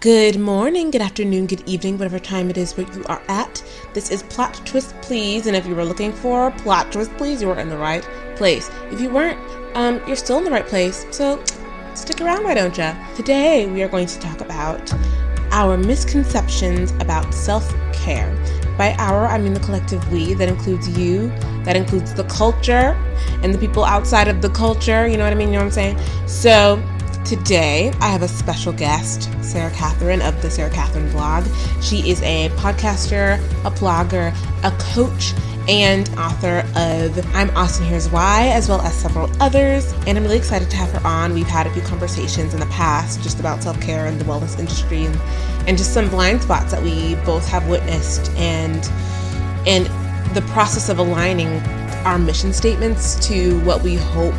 Good morning, good afternoon, good evening, whatever time it is where you are at. This is Plot Twist Please, and if you were looking for Plot Twist Please, you were in the right place. If you weren't, um, you're still in the right place, so stick around, why don't ya? Today, we are going to talk about our misconceptions about self care. By our, I mean the collective we. That includes you, that includes the culture, and the people outside of the culture. You know what I mean? You know what I'm saying? So, Today, I have a special guest, Sarah Catherine of the Sarah Catherine blog. She is a podcaster, a blogger, a coach, and author of I'm Austin Here's Why, as well as several others. And I'm really excited to have her on. We've had a few conversations in the past just about self care and the wellness industry and, and just some blind spots that we both have witnessed and and the process of aligning our mission statements to what we hope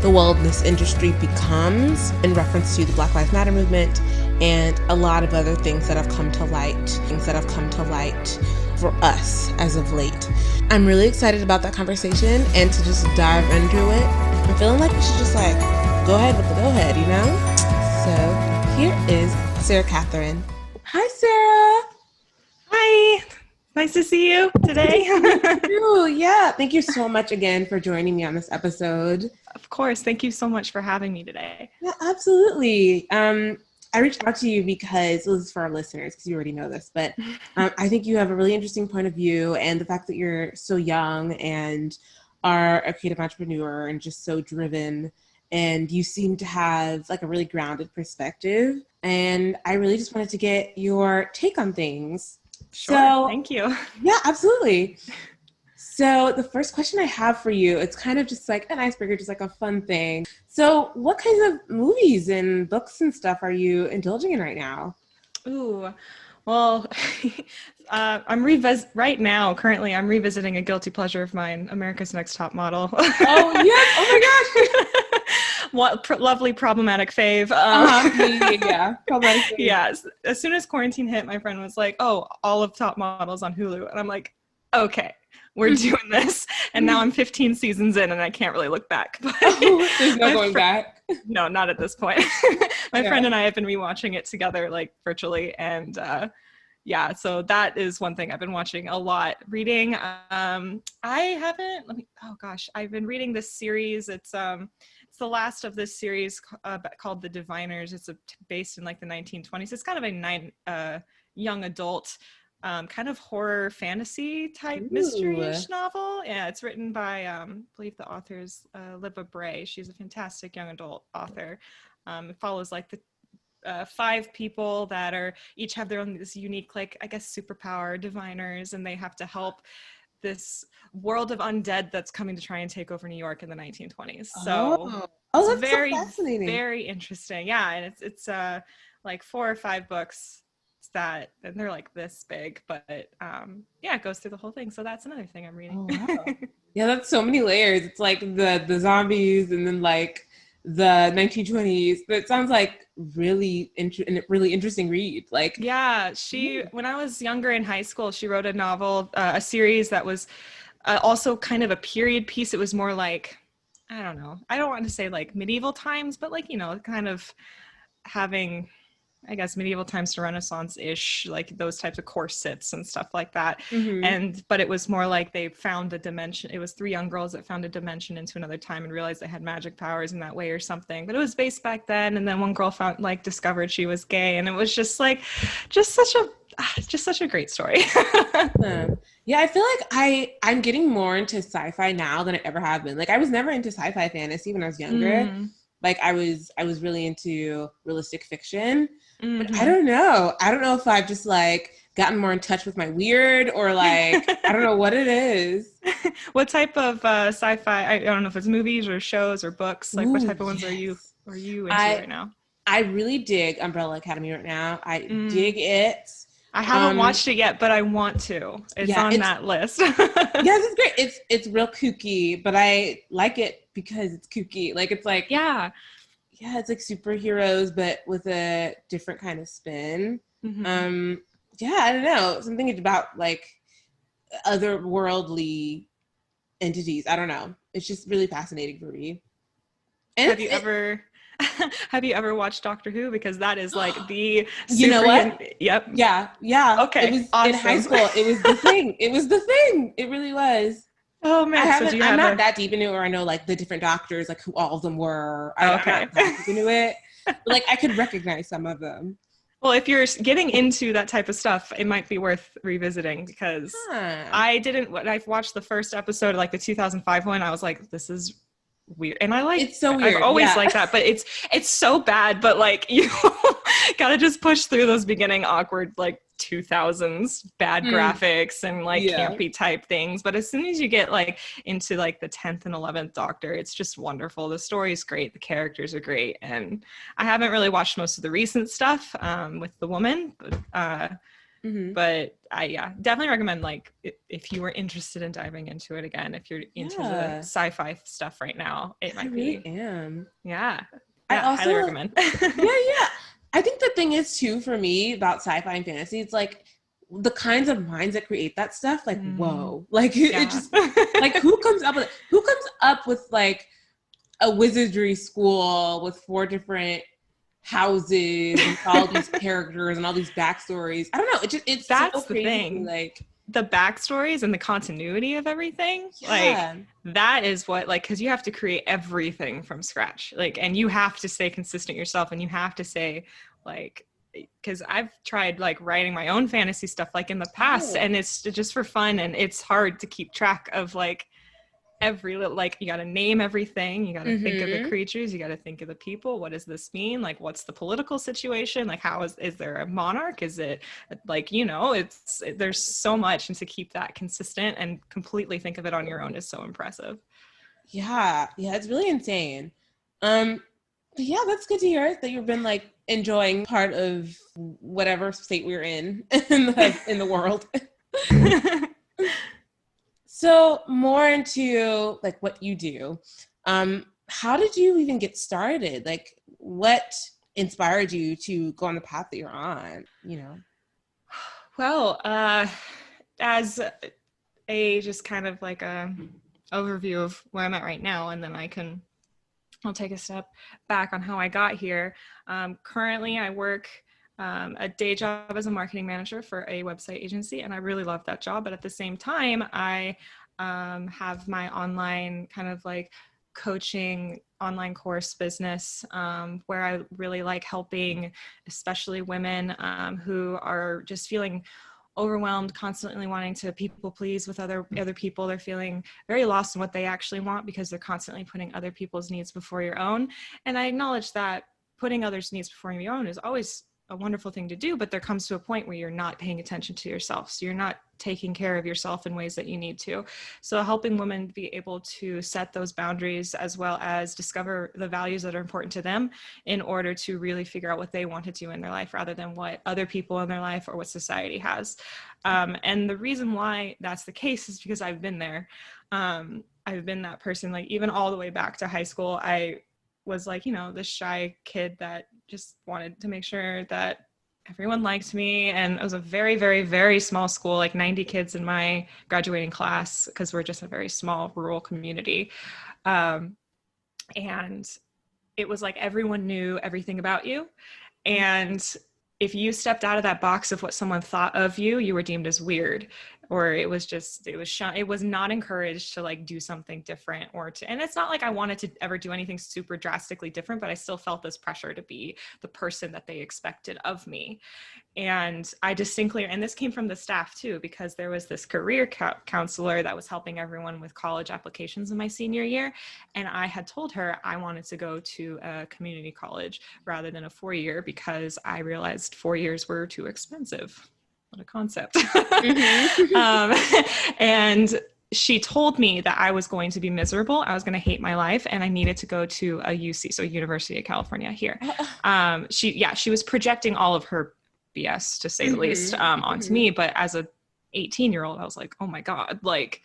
the wellness industry becomes in reference to the Black Lives Matter movement and a lot of other things that have come to light, things that have come to light for us as of late. I'm really excited about that conversation and to just dive into it. I'm feeling like we should just like go ahead with the go ahead, you know? So here is Sarah Catherine. Hi, Sarah. Hi. Nice to see you today. you. Yeah. Thank you so much again for joining me on this episode. Of course. Thank you so much for having me today. Yeah, absolutely. Um, I reached out to you because this is for our listeners, because you already know this, but um, I think you have a really interesting point of view, and the fact that you're so young and are a creative entrepreneur and just so driven, and you seem to have like a really grounded perspective. And I really just wanted to get your take on things. Sure. So, thank you. Yeah, absolutely. So the first question I have for you, it's kind of just like an icebreaker, just like a fun thing. So what kinds of movies and books and stuff are you indulging in right now? Ooh, well, uh, I'm revis right now. Currently, I'm revisiting a guilty pleasure of mine, America's Next Top Model. oh yes! Oh my gosh! What pr- lovely problematic fave. Um, uh-huh. yeah, problematic. Yes. As soon as quarantine hit, my friend was like, "Oh, all of Top Models on Hulu," and I'm like, "Okay." we're doing this and now i'm 15 seasons in and i can't really look back but oh, there's no going fr- back no not at this point my yeah. friend and i have been rewatching it together like virtually and uh, yeah so that is one thing i've been watching a lot reading um i haven't let me oh gosh i've been reading this series it's um it's the last of this series uh, called the diviners it's a, based in like the 1920s it's kind of a nine uh young adult um, kind of horror fantasy type mystery-ish novel. Yeah, it's written by um, I believe the author is uh, Libba Bray. She's a fantastic young adult author. Um, it follows like the uh, five people that are each have their own this unique like I guess superpower diviners, and they have to help this world of undead that's coming to try and take over New York in the 1920s. So oh, oh that's very so fascinating. very interesting. Yeah, and it's it's uh like four or five books that and they're like this big but um yeah it goes through the whole thing so that's another thing i'm reading oh, wow. yeah that's so many layers it's like the the zombies and then like the 1920s but it sounds like really int- really interesting read like yeah she when i was younger in high school she wrote a novel uh, a series that was uh, also kind of a period piece. It was more like i don't know. I don't want to say like medieval times but like you know kind of having I guess medieval times to Renaissance ish, like those types of corsets and stuff like that. Mm-hmm. And but it was more like they found a dimension. It was three young girls that found a dimension into another time and realized they had magic powers in that way or something. But it was based back then. And then one girl found like discovered she was gay, and it was just like, just such a just such a great story. yeah, I feel like I I'm getting more into sci-fi now than I ever have been. Like I was never into sci-fi fantasy when I was younger. Mm. Like I was I was really into realistic fiction Mm-hmm. But I mm-hmm. don't know. I don't know if I've just like gotten more in touch with my weird or like I don't know what it is. what type of uh, sci-fi? I don't know if it's movies or shows or books. Like Ooh, what type of ones yes. are you are you into I, right now? I really dig Umbrella Academy right now. I mm. dig it. I haven't um, watched it yet, but I want to. It's yeah, on it's, that list. yes, it's great. It's it's real kooky, but I like it because it's kooky. Like it's like yeah, yeah, it's like superheroes, but with a different kind of spin. Mm-hmm. Um, yeah, I don't know, something about like otherworldly entities. I don't know. It's just really fascinating for me. And have you it, ever? have you ever watched Doctor Who? Because that is like the you know what? Yep. Yeah, yeah. Okay. It was awesome. in high school. It was the thing. It was the thing. It really was. Oh man, I haven't. so I'm have not a, that deep into it, or I know like the different doctors, like who all of them were. I, Okay. I'm not that deep into it. But, like I could recognize some of them. Well, if you're getting into that type of stuff, it might be worth revisiting because Huh. I didn't. When I watched the first episode, of like the 2005 one, I was like, "This is weird," and I like. it's so weird. I've always yeah. liked that, but it's it's so bad. But like you gotta just push through those beginning awkward like 2000s bad Mm. graphics and like Yeah. campy type things. But as soon as you get like into like the 10th and 11th Doctor, it's just wonderful. The story's great, the characters are great, and I haven't really watched most of the recent stuff um, with the woman, but. Uh, Mhm. but I yeah definitely recommend like if you were interested in diving into it again if you're into the sci-fi stuff right now it I might really be am. yeah I yeah, highly also- recommend yeah, yeah. I think the thing is too for me about sci-fi and fantasy, it's like the kinds of minds that create that stuff. Like, Mm. whoa! Like it, Yeah. it just like who comes up with who comes up with like a wizardry school with four different houses and all these characters and all these backstories. I don't know. It just it's That's so the crazy, thing. Like, the backstories and the continuity of everything like yeah. that is what like because you have to create everything from scratch like and you have to stay consistent yourself and you have to say like eh, because i've tried like writing my own fantasy stuff like in the past Oh. and it's just for fun and it's hard to keep track of like every little like you got to name everything you got to think of the Mhm. creatures you got to think of the people what does this mean like what's the political situation like how is is there a monarch is it like you know it's there's so much and to keep that consistent and completely think of it on your own is so impressive Yeah, yeah, it's really insane. Um, yeah, that's good to hear that you've been like enjoying part of whatever state we're in in the in the world. So more into like what you do. Um, how did you even get started? Like, what inspired you to go on the path that you're on? You know. well uh as a just kind of like a overview of where i'm at right now and then i can i'll take a step back on how i got here um, currently i work um, a day job as a marketing manager for a website agency and i really love that job but at the same time i um, have my online kind of like coaching online course business um, where i really like helping especially women um, who are just feeling overwhelmed constantly wanting to people please with other other people. They're feeling very lost in what they actually want because they're constantly putting other people's needs before your own. And i acknowledge that putting others needs before your own is always a wonderful thing to do but there comes to a point where you're not paying attention to yourself so you're not taking care of yourself in ways that you need to so helping women be able to set those boundaries as well as discover the values that are important to them in order to really figure out what they want to do in their life rather than what other people in their life or what society has. Um, and the reason why that's the case is because I've been there. Um, I've been that person, like even all the way back to high school. I was like, you know, the shy kid that just wanted to make sure that everyone liked me. And it was a very, very, very small school, like 90 kids in my graduating class, because we're just a very small rural community. Um, and it was like everyone knew everything about you. And if you stepped out of that box of what someone thought of you, you were deemed as weird, or it was just it was shun- it was not encouraged to like do something different or to. And it's not like I wanted to ever do anything super drastically different, but I still felt this pressure to be the person that they expected of me. And I distinctly, and this came from the staff too, because there was this career co- counselor that was helping everyone with college applications in my senior year, and I had told her I wanted to go to a community college rather than a four year because I realized four years were too expensive. What a concept. Mhm. um, and she told me that I was going to be miserable. I was going to hate my life and I needed to go to a UC, so University of California here. Um, she, yeah, she was projecting all of her BS to say the least um, onto mhm. me. But as a 18 year old, I was like, oh my God, like,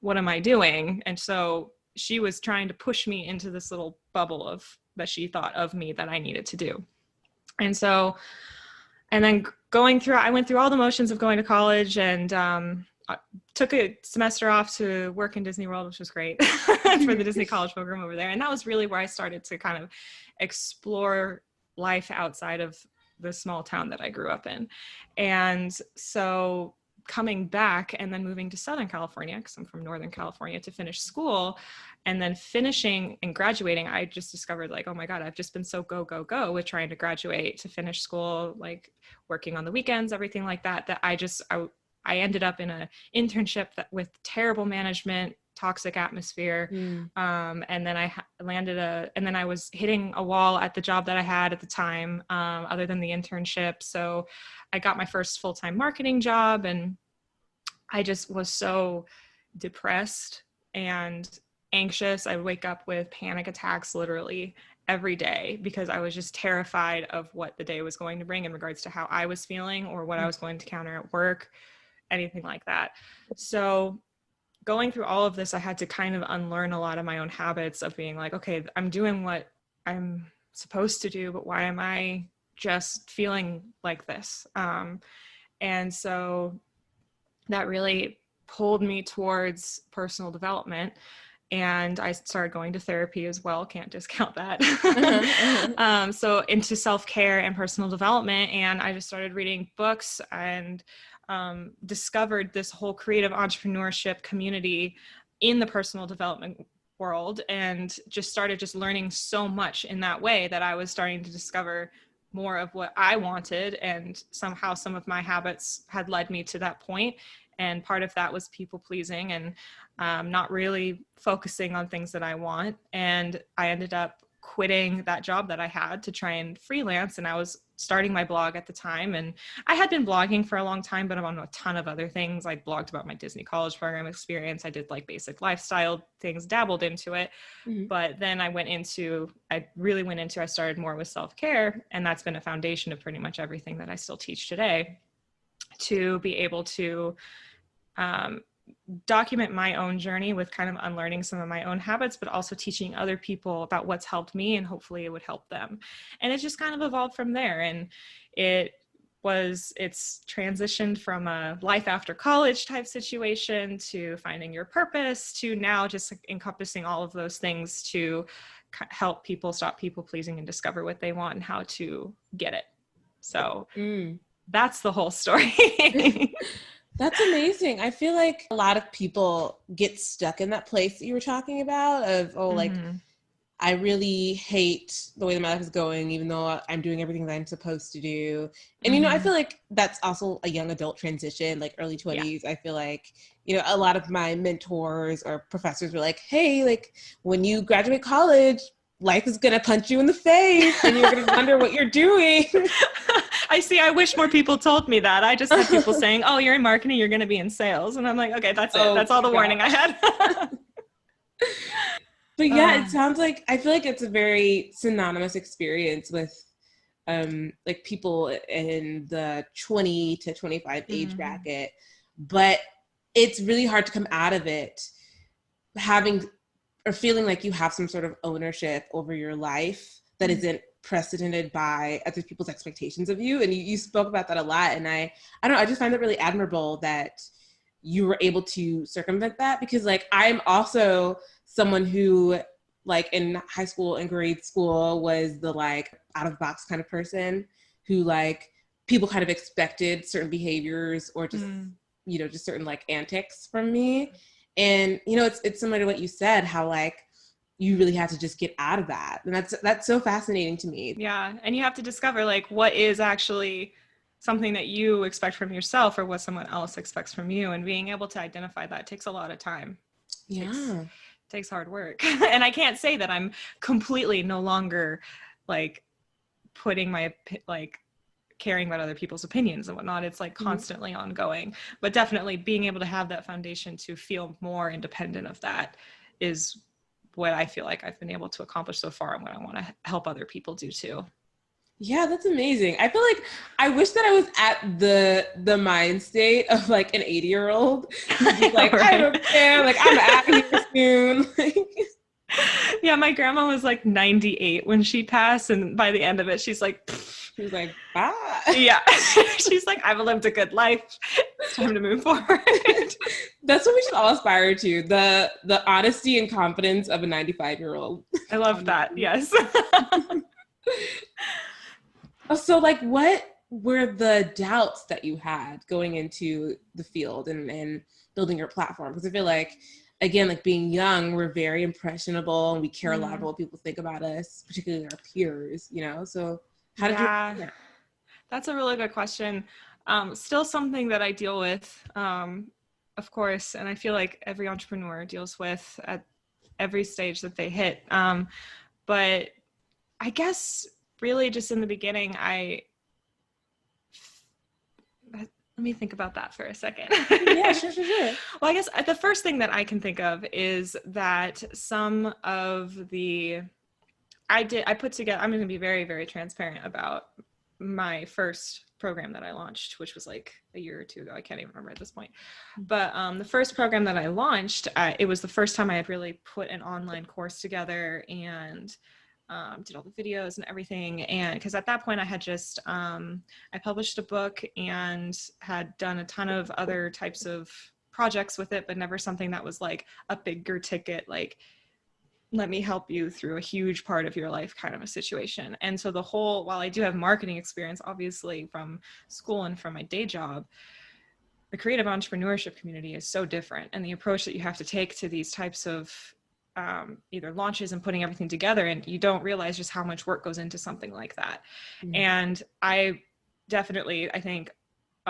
what am I doing? And so she was trying to push me into this little bubble of that she thought of me that I needed to do. And so, and then going through, I went through all the motions of going to college and um, took a semester off to work in Disney World, which was great for the Disney College program over there. And that was really where I started to kind of explore life outside of the small town that I grew up in. And so coming back and then moving to Southern California, because I'm from Northern California, to finish school and then finishing and graduating, I just discovered like, oh my God, I've just been so go, go, go with trying to graduate to finish school, like working on the weekends, everything like that, that I just, I, I ended up in an internship that with terrible management, toxic atmosphere. Mm. Um, and then I ha- landed a, and then I was hitting a wall at the job that I had at the time, um, other than the internship. So I got my first full time marketing job and I just was so depressed and anxious. I would wake up with panic attacks literally every day because I was just terrified of what the day was going to bring in regards to how I was feeling or what I was going to counter at work, anything like that. So, going through all of this, I had to kind of unlearn a lot of my own habits of being like, okay, I'm doing what I'm supposed to do, but why am I just feeling like this? Um, and so that really pulled me towards personal development and I started going to therapy as well. Can't discount that. uh-huh, uh-huh. Um, so into self care and personal development, and I just started reading books and um, discovered this whole creative entrepreneurship community in the personal development world, and just started just learning so much in that way that I was starting to discover more of what I wanted, and somehow some of my habits had led me to that point and part of that was people pleasing and um, not really focusing on things that I want. And I ended up quitting that job that I had to try and freelance. And I was starting my blog at the time. And I had been blogging for a long time, but I'm on a ton of other things. I blogged about my Disney college program experience. I did like basic lifestyle things, dabbled into it. Mm-hmm. But then I went into, I really went into, I started more with self care. And that's been a foundation of pretty much everything that I still teach today to be able to um, document my own journey with kind of unlearning some of my own habits, but also teaching other people about what's helped me and hopefully it would help them. And it just kind of evolved from there. And it was it's transitioned from a life after college type situation to finding your purpose to now just encompassing all of those things to help people stop people pleasing and discover what they want and how to get it. So mm. that's the whole story. That's amazing. I feel like a lot of people get stuck in that place that you were talking about of, oh, mm-hmm. like, I really hate the way that my life is going, even though I'm doing everything that I'm supposed to do. And, mm-hmm. you know, I mm-hmm. feel like that's also a young adult transition, like early 20s. Yeah. I feel like, you know, a lot of my mentors or professors were like, hey, like, when you graduate college, life is going to punch you in the face and you're going to wonder what you're doing. I see. I wish more people told me that. I just had people saying, "Oh, you're in marketing. You're going to be in sales," and I'm like, "Okay, that's it. Oh, that's all the gosh. warning I had." but yeah, uh, it sounds like I feel like it's a very synonymous experience with um like people in the 20 to 25 age mm-hmm. bracket, but it's really hard to come out of it having or feeling like you have some sort of ownership over your life that mm-hmm. not precedented by other people's expectations of you and you, you spoke about that a lot and i i don't know i just find it really admirable that you were able to circumvent that because like i'm also someone who like in high school and grade school was the like out of box kind of person who like people kind of expected certain behaviors or just mm. you know just certain like antics from me and you know it's it's similar to what you said how like you really have to just get out of that. And that's that's so fascinating to me. Yeah and you have to discover like what is actually something that you expect from yourself or what someone else expects from you and being able to identify that takes a lot of time. Yeah. takes, takes hard work. And i can't say that i'm completely no longer like putting my like caring about other people's opinions and whatnot. It's like mm-hmm. constantly mm-hmm. ongoing. But definitely being able to have that foundation to feel more independent of that is what I feel like I've been able to accomplish so far and what I want to help other people do too. Yeah, that's amazing. I feel like I wish that I was at the the mind state of like an 80 year old. Like, right. I don't care, like I'm out here soon. yeah, my grandma was like 98 when she passed, and by the end of it, she's like, She was like, bye. Yeah. She's like, I've lived a good life. It's time to move forward. That's what we should all aspire to. The the honesty and confidence of a 95 year old. I love that. Yes. so like what were the doubts that you had going into the field and, and building your platform? Because I feel like again, like being young, we're very impressionable and we care a lot mm-hmm. about what people think about us, particularly our peers, you know? So how did yeah, you? That's a really good question. Um, still something that I deal with, um, of course, and I feel like every entrepreneur deals with at every stage that they hit. Um, but I guess really just in the beginning, I let me think about that for a second. yeah, sure, sure, sure. well, I guess uh, the first thing that I can think of is that some of the I did I put together I'm going to be very very transparent about my first program that I launched, which was like a year or two ago. I can't even remember at this point. But um, the first program that I launched, uh, it was the first time I had really put an online course together and um, did all the videos and everything. And because at that point I had just, um, I published a book and had done a ton of other types of projects with it, but never something that was like a bigger ticket, like, let me help you through a huge part of your life kind of a situation. And so the whole, while I do have marketing experience, obviously from school and from my day job, the creative entrepreneurship community is so different. And the approach that you have to take to these types of um, either launches and putting everything together and you don't realize just how much work goes into something like that mm-hmm. and i definitely i think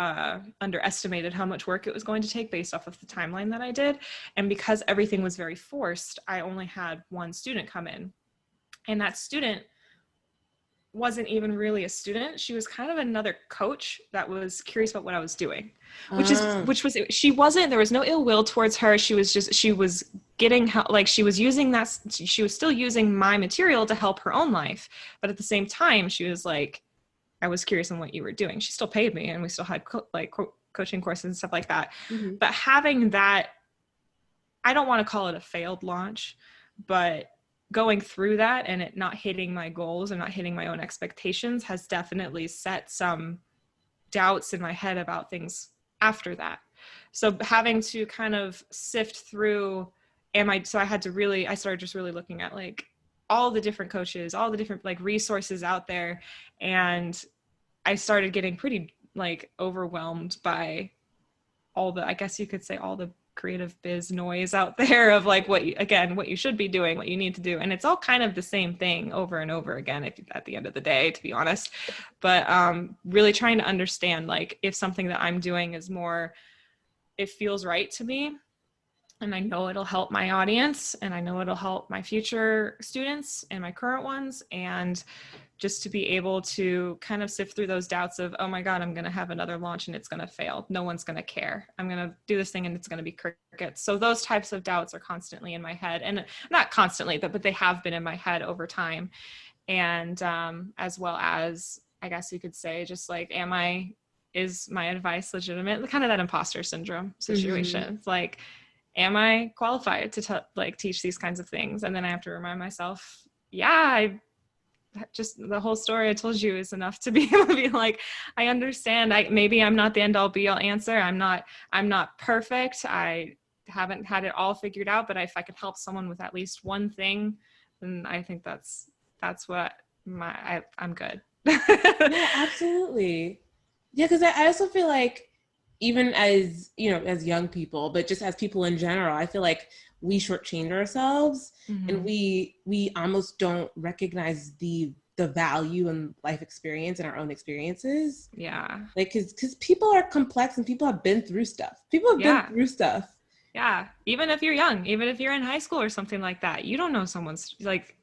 uh, underestimated how much work it was going to take based off of the timeline that i did. And because everything was very forced i only had one student come in. And that student wasn't even really a student. She was kind of another coach that was curious about what i was doing which is ah. which was she wasn't there was no ill will towards her. She was just she was getting help like she was using that she was still using my material to help her own life. But at the same time she was like i was curious on what you were doing she still paid me and we still had co- like co- coaching courses and stuff like that mm-hmm. but having that i don't want to call it a failed launch but going through that and it not hitting my goals and not hitting my own expectations has definitely set some doubts in my head about things after that. So having to kind of sift through am I so I had to really I started just really looking at like all the different coaches, all the different like resources out there and I started getting pretty like overwhelmed by all the I guess you could say all the creative biz noise out there of like what you, again what you should be doing what you need to do and it's all kind of the same thing over and over again if, at the end of the day to be honest. But um, really trying to understand like if something that i'm doing is more it feels right to me and I know it'll help my audience and I know it'll help my future students and my current ones and just to be able to kind of sift through those doubts of oh my god i'm going to have another launch and it's going to fail. No one's going to care. I'm going to do this thing and it's going to be crickets. So those types of doubts are constantly in my head and not constantly but, but they have been in my head over time. And um, as well as i guess you could say just like am i is my advice legitimate? Kind of that imposter syndrome situation. Mm-hmm. it's like am i qualified to t- like teach these kinds of things and then i have to remind myself yeah i just the whole story I told you is enough to be able to be like, I understand. I maybe I'm not the end all be all answer. I'm not I'm not perfect. I haven't had it all figured out, but if I could help someone with at least one thing, then I think that's that's what my I, I'm good. yeah, absolutely. Yeah, because I, I also feel like even as you know as young people, but just as people in general, I feel like we shortchange ourselves mm-hmm. and we we almost don't recognize the the value and life experience and our own experiences. Yeah. Like because because people are complex and people have been through stuff. People have yeah. been through stuff. Yeah. Even if you're young even if you're in high school or something like that you don't know someone's like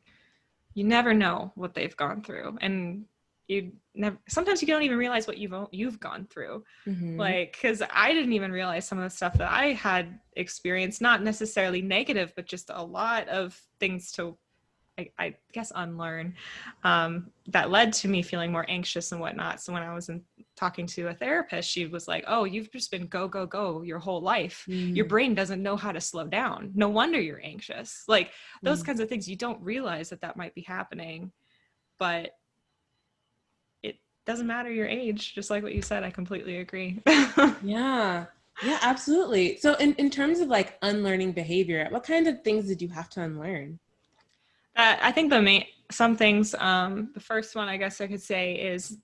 you never know what they've gone through. And you never sometimes you don't even realize what you've you've gone through mm-hmm. like because i didn't even realize some of the stuff that i had experienced not necessarily negative but just a lot of things to i, I guess unlearn um, that led to me feeling more anxious and whatnot so when i was in, talking to a therapist she was like oh you've just been go go go your whole life mm. your brain doesn't know how to slow down no wonder you're anxious like those mm. kinds of things you don't realize that that might be happening but doesn't matter your age, just like what you said. I completely agree. yeah. Yeah, absolutely. So in, in terms of like unlearning behavior, what kind of things did you have to unlearn? Uh, I think the main some things. Um, the first one, I guess I could say, is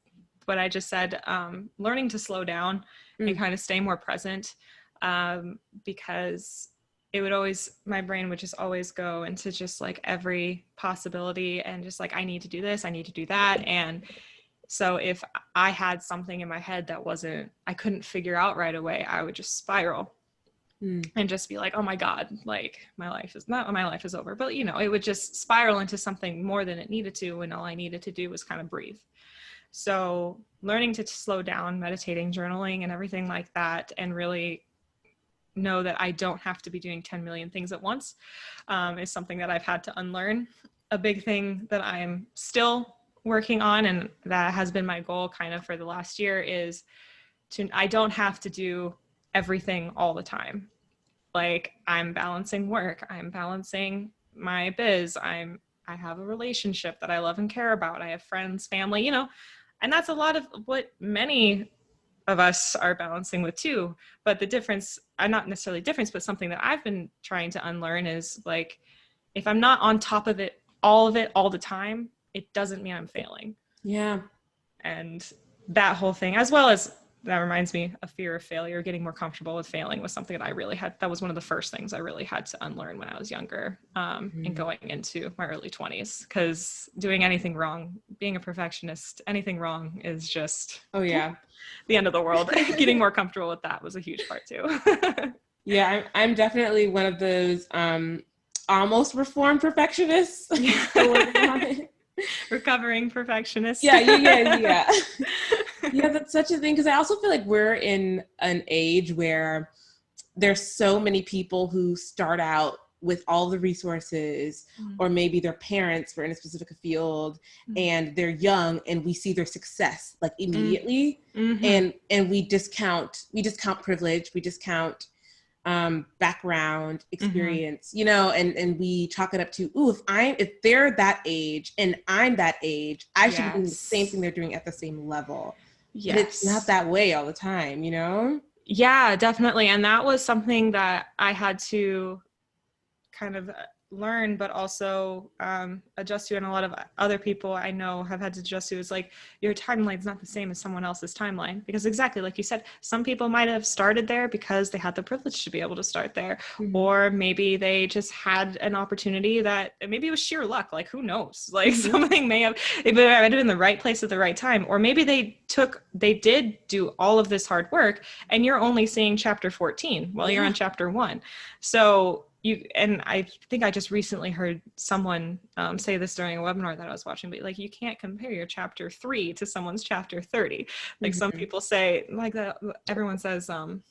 what I just said. Um, learning to slow down mm. and kind of stay more present, um, because it would always my brain would just always go into just like every possibility and just like I need to do this, I need to do that, and so if I had something in my head that wasn't, I couldn't figure out right away, I would just spiral mm. and just be like, oh my God, like my life is not, my life is over. But you know, it would just spiral into something more than it needed to when all I needed to do was kind of breathe. So learning to slow down, meditating, journaling, and everything like that, and really know that I don't have to be doing 10 million things at once um, is something that I've had to unlearn. A big thing that I'm still working on and that has been my goal kind of for the last year is to I don't have to do everything all the time. Like I'm balancing work, I'm balancing my biz, I'm I have a relationship that I love and care about. I have friends, family, you know. And that's a lot of what many of us are balancing with too. But the difference, uh, not necessarily difference, but something that I've been trying to unlearn is like if I'm not on top of it all of it all the time, it doesn't mean I'm failing. Yeah. And that whole thing, as well as that reminds me a fear of failure, getting more comfortable with failing was something that I really had. That was one of the first things I really had to unlearn when I was younger um, mm-hmm. and going into my early 20s. Because doing anything wrong, being a perfectionist, anything wrong is just, oh, yeah, the end of the world. getting more comfortable with that was a huge part too. yeah, I'm, I'm definitely one of those um, almost reformed perfectionists. recovering perfectionist. Yeah, yeah, yeah, yeah. yeah, that's such a thing because I also feel like we're in an age where there's so many people who start out with all the resources mm-hmm. or maybe their parents were in a specific field mm-hmm. and they're young and we see their success like immediately mm-hmm. and and we discount we discount privilege we discount um, background, mm-hmm. experience, mm-hmm. you know, and and we chalk it up to, ooh, if I'm if they're that age and I'm that age, I yes. should be doing the same thing they're doing at the same level. Yes. But it's not that way all the time, you know? Yeah, definitely. And that was something that I had to kind of learn but also um, adjust to and a lot of other people i know have had to adjust to is like your timeline is not the same as someone else's timeline because exactly like you said some people might have started there because they had the privilege to be able to start there mm-hmm. or maybe they just had an opportunity that maybe it was sheer luck like who knows like mm-hmm. something may have it might have been in the right place at the right time or maybe they took they did do all of this hard work and you're only seeing chapter 14 while yeah. you're on chapter 1 so you and i think i just recently heard someone um, say this during a webinar that i was watching but like you can't compare your chapter 3 to someone's chapter 30 like mm-hmm. some people say like that everyone says um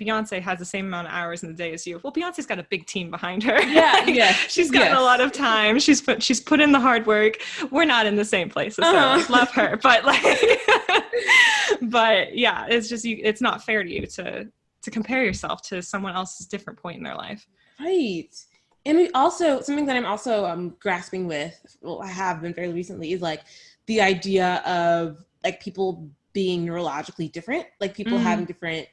Beyonce has the same amount of hours in the day as you. Well, Beyonce's got a big team behind her. Yeah, yeah. she's gotten yes. a lot of time. She's put she's put in the hard work. We're not in the same places. Uh-huh. So love her, but like, but yeah, it's just you. It's not fair to you to to compare yourself to someone else's different point in their life. Right. And we also something that I'm also um, grasping with, well, I have been fairly recently, is like the idea of like people being neurologically different, like people mm-hmm. having different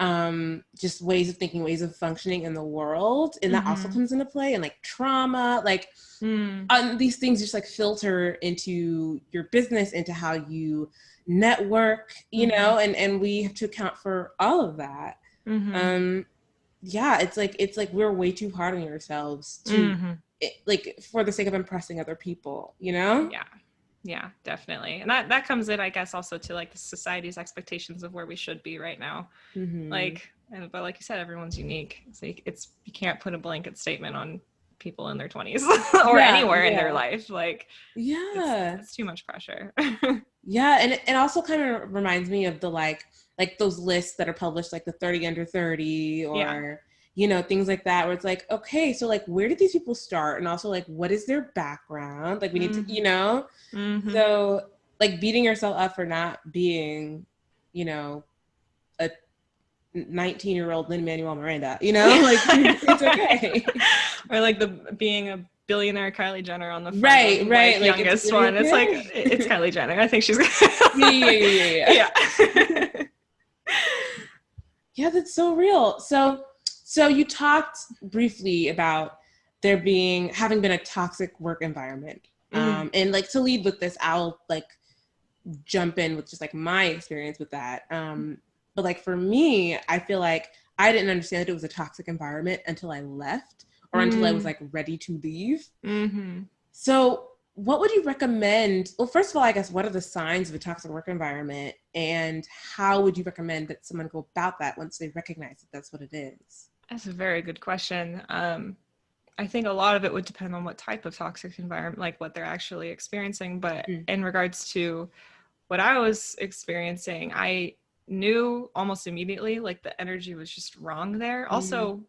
um just ways of thinking ways of functioning in the world and that mm-hmm. also comes into play and like trauma like mm. um, these things just like filter into your business into how you network you mm-hmm. know and and we have to account for all of that mm-hmm. um yeah, it's like it's like we're way too hard on ourselves to mm-hmm. it, like for the sake of impressing other people, you know? Yeah. Yeah, definitely. And that that comes in I guess also to like the society's expectations of where we should be right now. Mm-hmm. Like and but like you said everyone's unique. It's like it's you can't put a blanket statement on people in their 20s or yeah, anywhere yeah. in their life like yeah it's, it's too much pressure yeah and it, it also kind of reminds me of the like like those lists that are published like the 30 under 30 or yeah. you know things like that where it's like okay so like where did these people start and also like what is their background like we need mm-hmm. to you know mm-hmm. so like beating yourself up for not being you know a 19 year old Lin Manuel Miranda, you know, like it's okay. or like the being a billionaire Kylie Jenner on the right, right, like, youngest it's, one. It's like it's Kylie Jenner. I think she's yeah, yeah, yeah, yeah. Yeah. yeah, that's so real. So, so you talked briefly about there being having been a toxic work environment, mm-hmm. um, and like to lead with this, I'll like jump in with just like my experience with that. Um, but like for me, I feel like I didn't understand that it was a toxic environment until I left or mm-hmm. until I was mm. like ready to leave. Mm-hmm. So what would you recommend? Well, first of all, I guess what are the signs of a toxic work environment, and how would you recommend that someone go about that once they recognize that that's what it is? That's a very good question. Um, I think a lot of it would depend on what type of toxic environment, like what they're actually experiencing. But mm. in regards to what I was experiencing, I knew almost immediately like the energy was just wrong there. Mm. Also,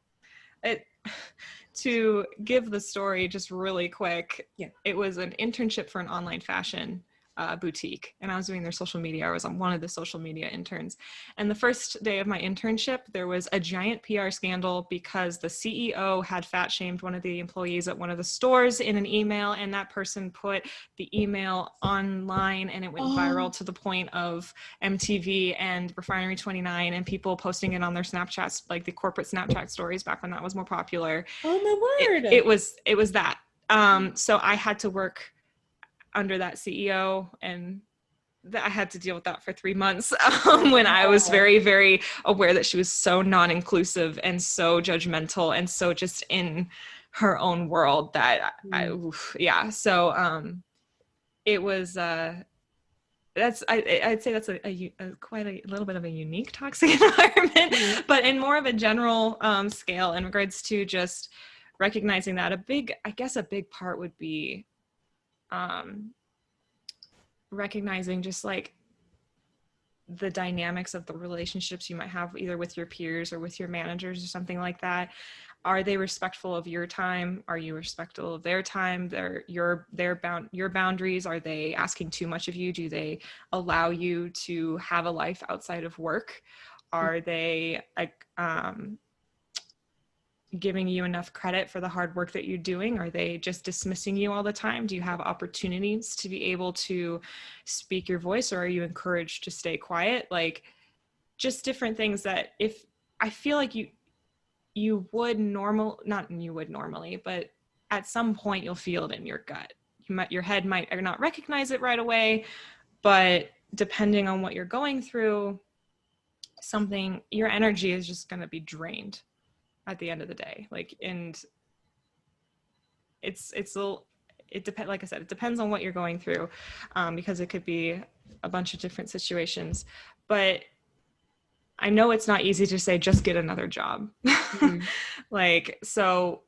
it to give the story just really quick, yeah. it was an internship for an online fashion uh, boutique and I was doing their social media. I was on one of the social media interns. And the first day of my internship, there was a giant PR scandal because the CEO had fat shamed one of the employees at one of the stores in an email, and that person put the email online and it went oh. viral to the point of MTV and Refinery 29 and people posting it on their Snapchats, like the corporate Snapchat stories back when that was more popular. Oh my word. It, it was it was that. Um, so I had to work under that CEO and that I had to deal with that for three months um, when I was very, very aware that she was so non-inclusive and so judgmental and so just in her own world that I, mm. oof, yeah. So um, it was uh, that's I, I'd say that's a, a, a, quite a little bit of a unique toxic environment, mm-hmm. but in more of a general um, scale in regards to just recognizing that a big, I guess a big part would be um, recognizing just like the dynamics of the relationships you might have either with your peers or with your managers or something like that. Are they respectful of your time? Are you respectful of their time? Their your their bound your boundaries? Are they asking too much of you? Do they allow you to have a life outside of work? Are they like um giving you enough credit for the hard work that you're doing? Are they just dismissing you all the time? Do you have opportunities to be able to speak your voice or are you encouraged to stay quiet? Like just different things that if I feel like you you would normal not you would normally, but at some point you'll feel it in your gut. You might your head might not recognize it right away, but depending on what you're going through, something your energy is just going to be drained at the end of the day. Like and it's it's a it depends like i said it depends on what you're going through um, because it could be a bunch of different situations. But i know it's not easy to say just get another job. Mm-hmm. like so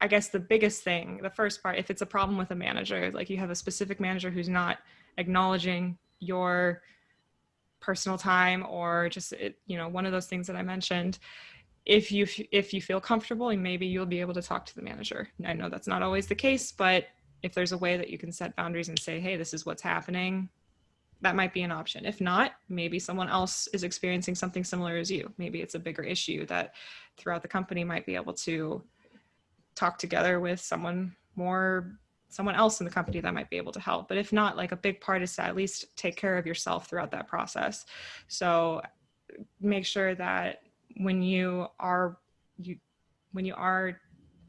i guess the biggest thing the first part if it's a problem with a manager like you have a specific manager who's not acknowledging your personal time or just it, you know one of those things that i mentioned if you if you feel comfortable maybe you'll be able to talk to the manager. I know that's not always the case but if there's a way that you can set boundaries and say hey this is what's happening that might be an option. If not maybe someone else is experiencing something similar as you. Maybe it's a bigger issue that throughout the company might be able to talk together with someone more someone else in the company that might be able to help. But if not like a big part is to at least take care of yourself throughout that process. So make sure that when you are you when you are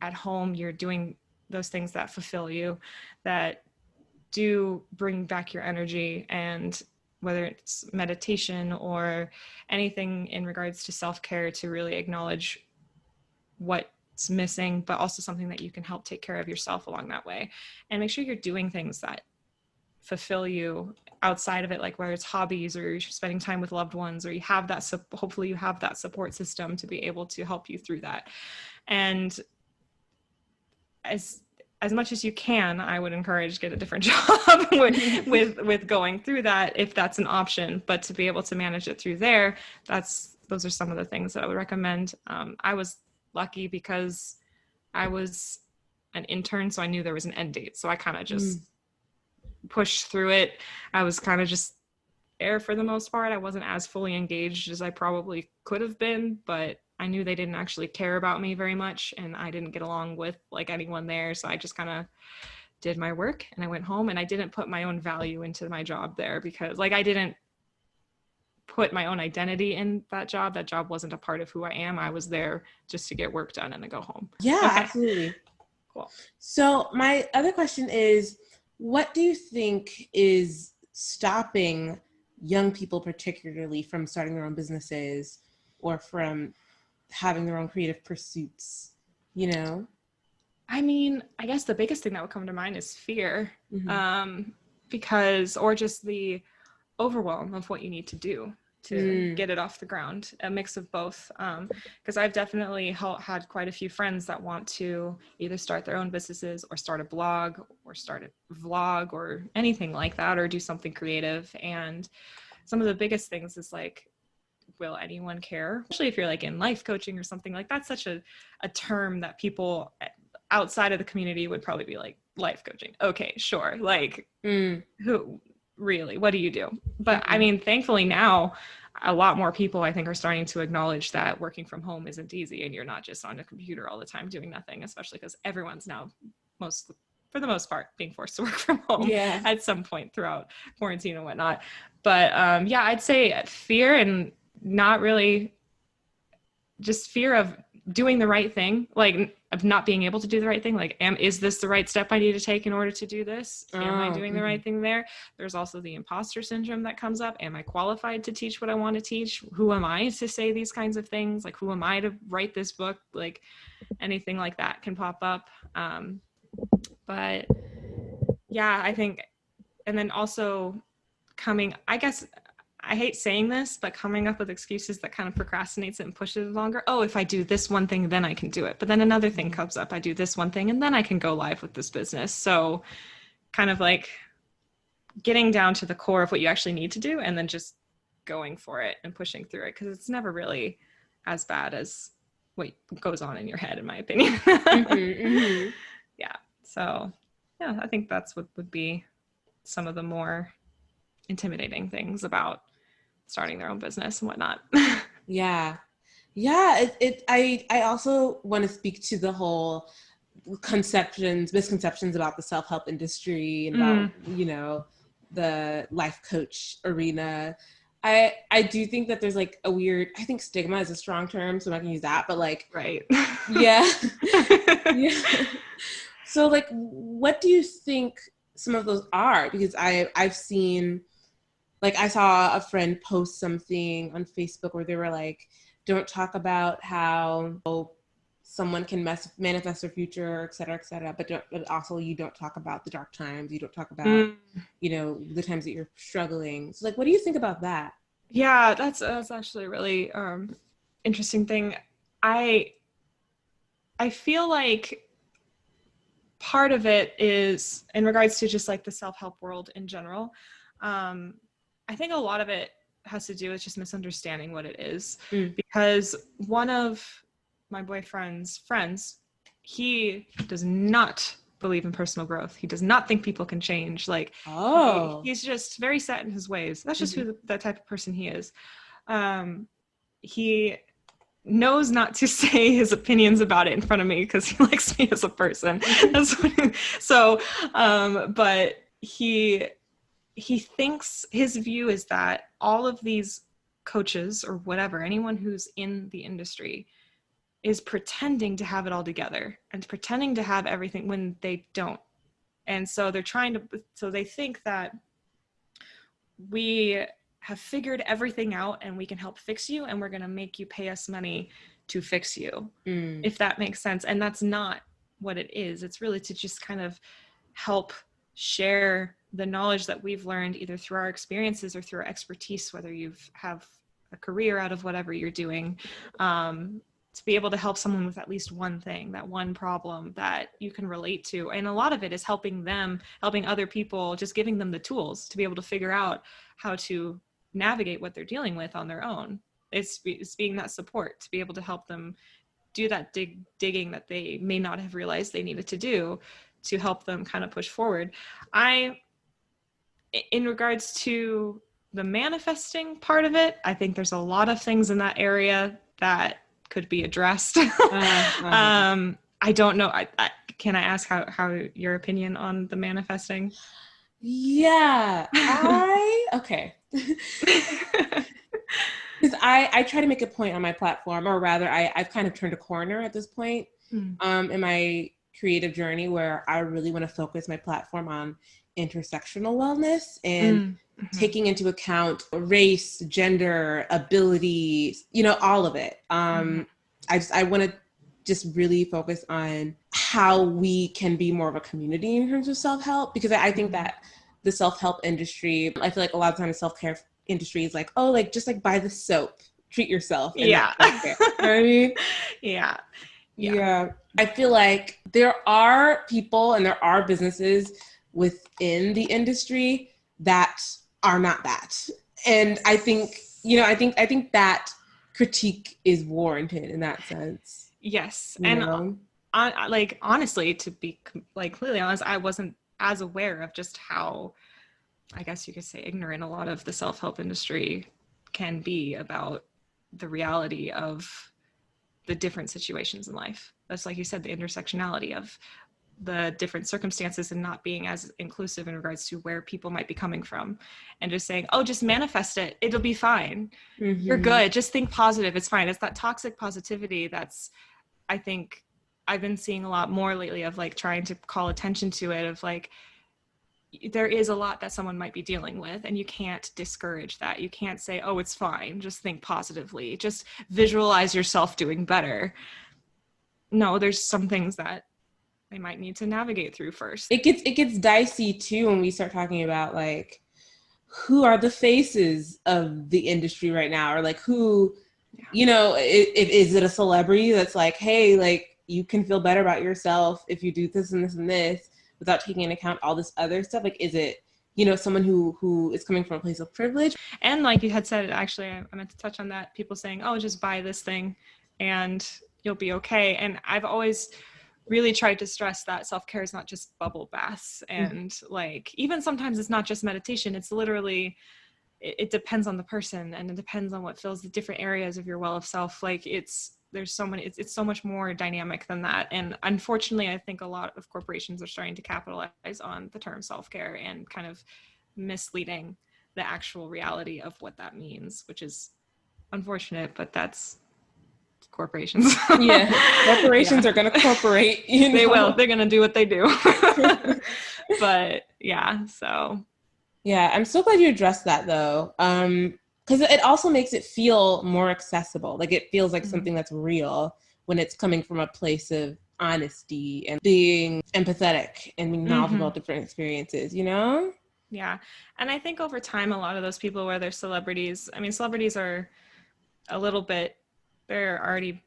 at home you're doing those things that fulfill you that do bring back your energy and whether it's meditation or anything in regards to self-care to really acknowledge what's missing but also something that you can help take care of yourself along that way. And make sure you're doing things that fulfill you outside of it like whether it's hobbies or you're spending time with loved ones or you have that su- hopefully you have that support system to be able to help you through that. And as as much as you can i would encourage get a different job with, with with going through that if that's an option. But to be able to manage it through there that's those are some of the things that i would recommend. Um, i was lucky because i was an intern so i knew there was an end date. So i kind of just mm pushed through it. I was kind of just air for the most part. I wasn't as fully engaged as I probably could have been, but I knew they didn't actually care about me very much and I didn't get along with like anyone there. So I just kind of did my work and I went home and I didn't put my own value into my job there because like I didn't put my own identity in that job. That job wasn't a part of who I am. I was there just to get work done and to go home. Yeah, okay. absolutely. Cool. So my other question is what do you think is stopping young people particularly from starting their own businesses or from having their own creative pursuits, you know? I mean, I guess the biggest thing that would come to mind is fear. Mm-hmm. Um, because, or just the overwhelm of what you need to do to mm. get it off the ground a mix of both because um, i've definitely had quite a few friends that want to either start their own businesses or start a blog or start a vlog or anything like that or do something creative and some of the biggest things is like will anyone care especially if you're like in life coaching or something like that's such a, a term that people outside of the community would probably be like life coaching okay sure like mm. who really what do you do but mm-hmm. i mean thankfully now a lot more people i think are starting to acknowledge that working from home isn't easy and you're not just on a computer all the time doing nothing especially because everyone's now most for the most part being forced to work from home yeah. at some point throughout quarantine and whatnot but um, yeah i'd say fear and not really just fear of doing the right thing like of not being able to do the right thing like am is this the right step i need to take in order to do this? Am oh, i doing the right mm-hmm. thing there? There's also the imposter syndrome that comes up. Am i qualified to teach what i want to teach? Who am i to say these kinds of things? Like who am i to write this book? Like anything like that can pop up um, but yeah i think and then also coming i guess I hate saying this, but coming up with excuses that kind of procrastinates it and pushes it longer. Oh, if I do this one thing, then I can do it. But then another thing mm-hmm. comes up. I do this one thing and then I can go live with this business. So kind of like getting down to the core of what you actually need to do and then just going for it and pushing through it because it's never really as bad as what goes on in your head in my opinion mm-hmm, mm-hmm. yeah so yeah i think that's what would be some of the more intimidating things about starting their own business and whatnot. yeah. Yeah. It, it, I, I also want to speak to the whole conceptions, misconceptions about the self help industry and about, mm. you know, the life coach arena. I I do think that there's like a weird I think stigma is a strong term, so I'm not gonna use that, but like right. yeah. yeah. So like what do you think some of those are? Because I I've seen like I saw a friend post something on Facebook where they were like, don't talk about how someone can mess, manifest their future, et cetera, et cetera. But, but also you don't talk about the dark times. You don't talk about, mm. you know, the times that you're struggling. So like, what do you think about that? Yeah, that's, that's actually a really um, interesting thing. I, I feel like part of it is in regards to just like the self-help world in general. Um, I think a lot of it has to do with just misunderstanding what it is. Mm. Because one of my boyfriend's friends, he does not believe in personal growth. He does not think people can change. Like, oh, he, he's just very set in his ways. That's just mm-hmm. who the, that type of person he is. Um, he knows not to say his opinions about it in front of me because he likes me as a person. Mm-hmm. so, um, but he he thinks his view is that all of these coaches or whatever, anyone who's in the industry, is pretending to have it all together and pretending to have everything when they don't. And so they're trying to, so they think that we have figured everything out and we can help fix you and we're going to make you pay us money to fix you, mm. if that makes sense. And that's not what it is. It's really to just kind of help share the knowledge that we've learned either through our experiences or through our expertise whether you have have a career out of whatever you're doing um, to be able to help someone with at least one thing that one problem that you can relate to. And a lot of it is helping them helping other people just giving them the tools to be able to figure out how to navigate what they're dealing with on their own. It's, it's being that support to be able to help them do that dig digging that they may not have realized they needed to do to help them kind of push forward. I in regards to the manifesting part of it, I think there's a lot of things in that area that could be addressed. uh-huh. um, I don't know. I, I, can I ask how how your opinion on the manifesting? Yeah, I okay. Because I I try to make a point on my platform, or rather, I I've kind of turned a corner at this point mm. um, in my creative journey where I really want to focus my platform on intersectional wellness and. Mm. Mm-hmm. taking into account race, gender, ability, you know, all of it. Um, mm-hmm. I just I want to just really focus on how we can be more of a community in terms of self help because I, I think mm-hmm. that the self help industry, I feel like a lot of times self care industry is like, oh, like just like buy the soap, treat yourself. Yeah. you know I mean? Yeah. yeah. Yeah. I feel like there are people and there are businesses within the industry that are not that. And I think, you know, I think I think that critique is warranted in that sense. Yes. And know? on, like honestly to be like completely honest, I wasn't as aware of just how I guess you could say ignorant a lot of the self-help industry can be about the reality of the different situations in life. That's like you said, the intersectionality of the different circumstances and not being as inclusive in regards to where people might be coming from. And just saying oh just manifest it. It'll be fine. Mm-hmm. you're good. Just think positive. It's fine. It's that toxic positivity that's i think i've been seeing a lot more lately of like trying to call attention to it of like there is a lot that someone might be dealing with and you can't discourage that. You can't say oh it's fine. Just think positively. Just visualize yourself doing better. No there's some things that they might need to navigate through first. It gets it gets dicey too when we start talking about like who are the faces of the industry right now or like who yeah. you know if, is it a celebrity that's like hey like you can feel better about yourself if you do this and this and this without taking into account all this other stuff like is it you know someone who who is coming from a place of privilege and like you had said actually i meant to touch on that people saying oh just buy this thing and you'll be okay and i've always really tried to stress that self-care is not just bubble baths mm-hmm. and mm-hmm. like even sometimes it's not just meditation it's literally it, it, depends on the person and it depends on what fills the different areas of your well of self like it's there's so many it's, it's so much more dynamic than that and unfortunately i think a lot of corporations are starting to capitalize on the term self-care and kind of misleading the actual reality of what that means which is unfortunate but that's corporations. yeah, corporations yeah. are going to corporate. You know? They will. They're going to do what they do. but yeah, so. Yeah, I'm so glad you addressed that though. Um, because it also makes it feel more accessible. Like it feels like mm-hmm. something that's real when it's coming from a place of honesty and being empathetic and being knowledgeable mm-hmm. about different experiences, you know? Yeah. And I think over time, a lot of those people, where they're celebrities, I mean, celebrities are a little bit they're already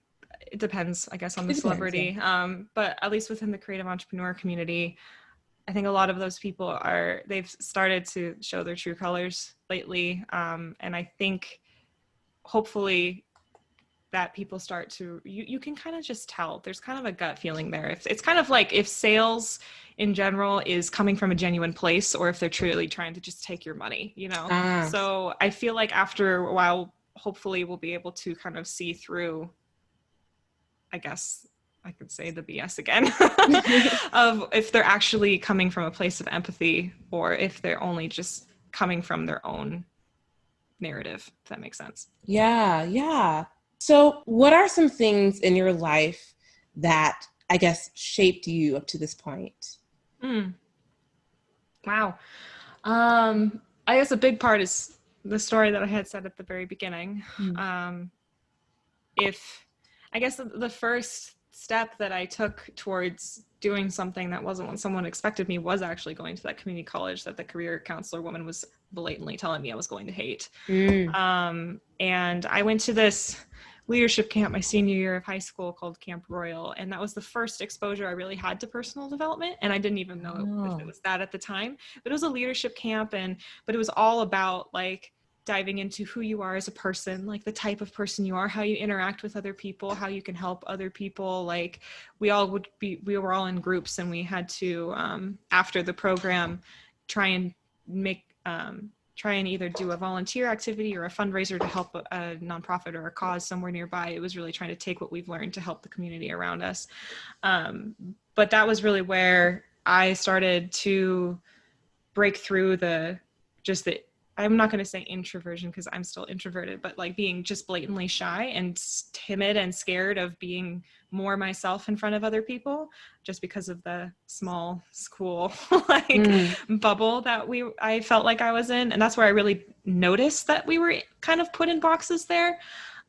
it depends i guess on the celebrity. yeah. um, but at least within the creative entrepreneur community i think a lot of those people are they've started to show their true colors lately. Um, and i think hopefully that people start to you, you can kind of just tell. There's kind of a gut feeling there. If it's kind of like if sales in general is coming from a genuine place or if they're truly trying to just take your money you know? Ah. so i feel like after a while hopefully we'll be able to kind of see through i guess i could say the bs again of if they're actually coming from a place of empathy or if they're only just coming from their own narrative if that makes sense. Yeah yeah. So what are some things in your life that i guess shaped you up to this point? Mm. wow. Um i guess a big part is the story that I had said at the very beginning. Mm. Um, if I guess the, the first step that I took towards doing something that wasn't what someone expected me was actually going to that community college that the career counselor woman was blatantly telling me I was going to hate. Mm. Um, and I went to this leadership camp my senior year of high school called Camp Royal. And that was the first exposure I really had to personal development. And I didn't even know oh. if it was that at the time. But it was a leadership camp and but it was all about like diving into who you are as a person, like the type of person you are, how you interact with other people, how you can help other people. Like we all would be we were all in groups and we had to um after the program try and make um try and either do a volunteer activity or a fundraiser to help a, a, nonprofit or a cause somewhere nearby. It was really trying to take what we've learned to help the community around us. Um, but that was really where I started to break through the just the I'm not going to say introversion because I'm still introverted, but like being just blatantly shy and timid and scared of being more myself in front of other people just because of the small school like mm. bubble that we I felt like I was in and that's where I really noticed that we were kind of put in boxes there.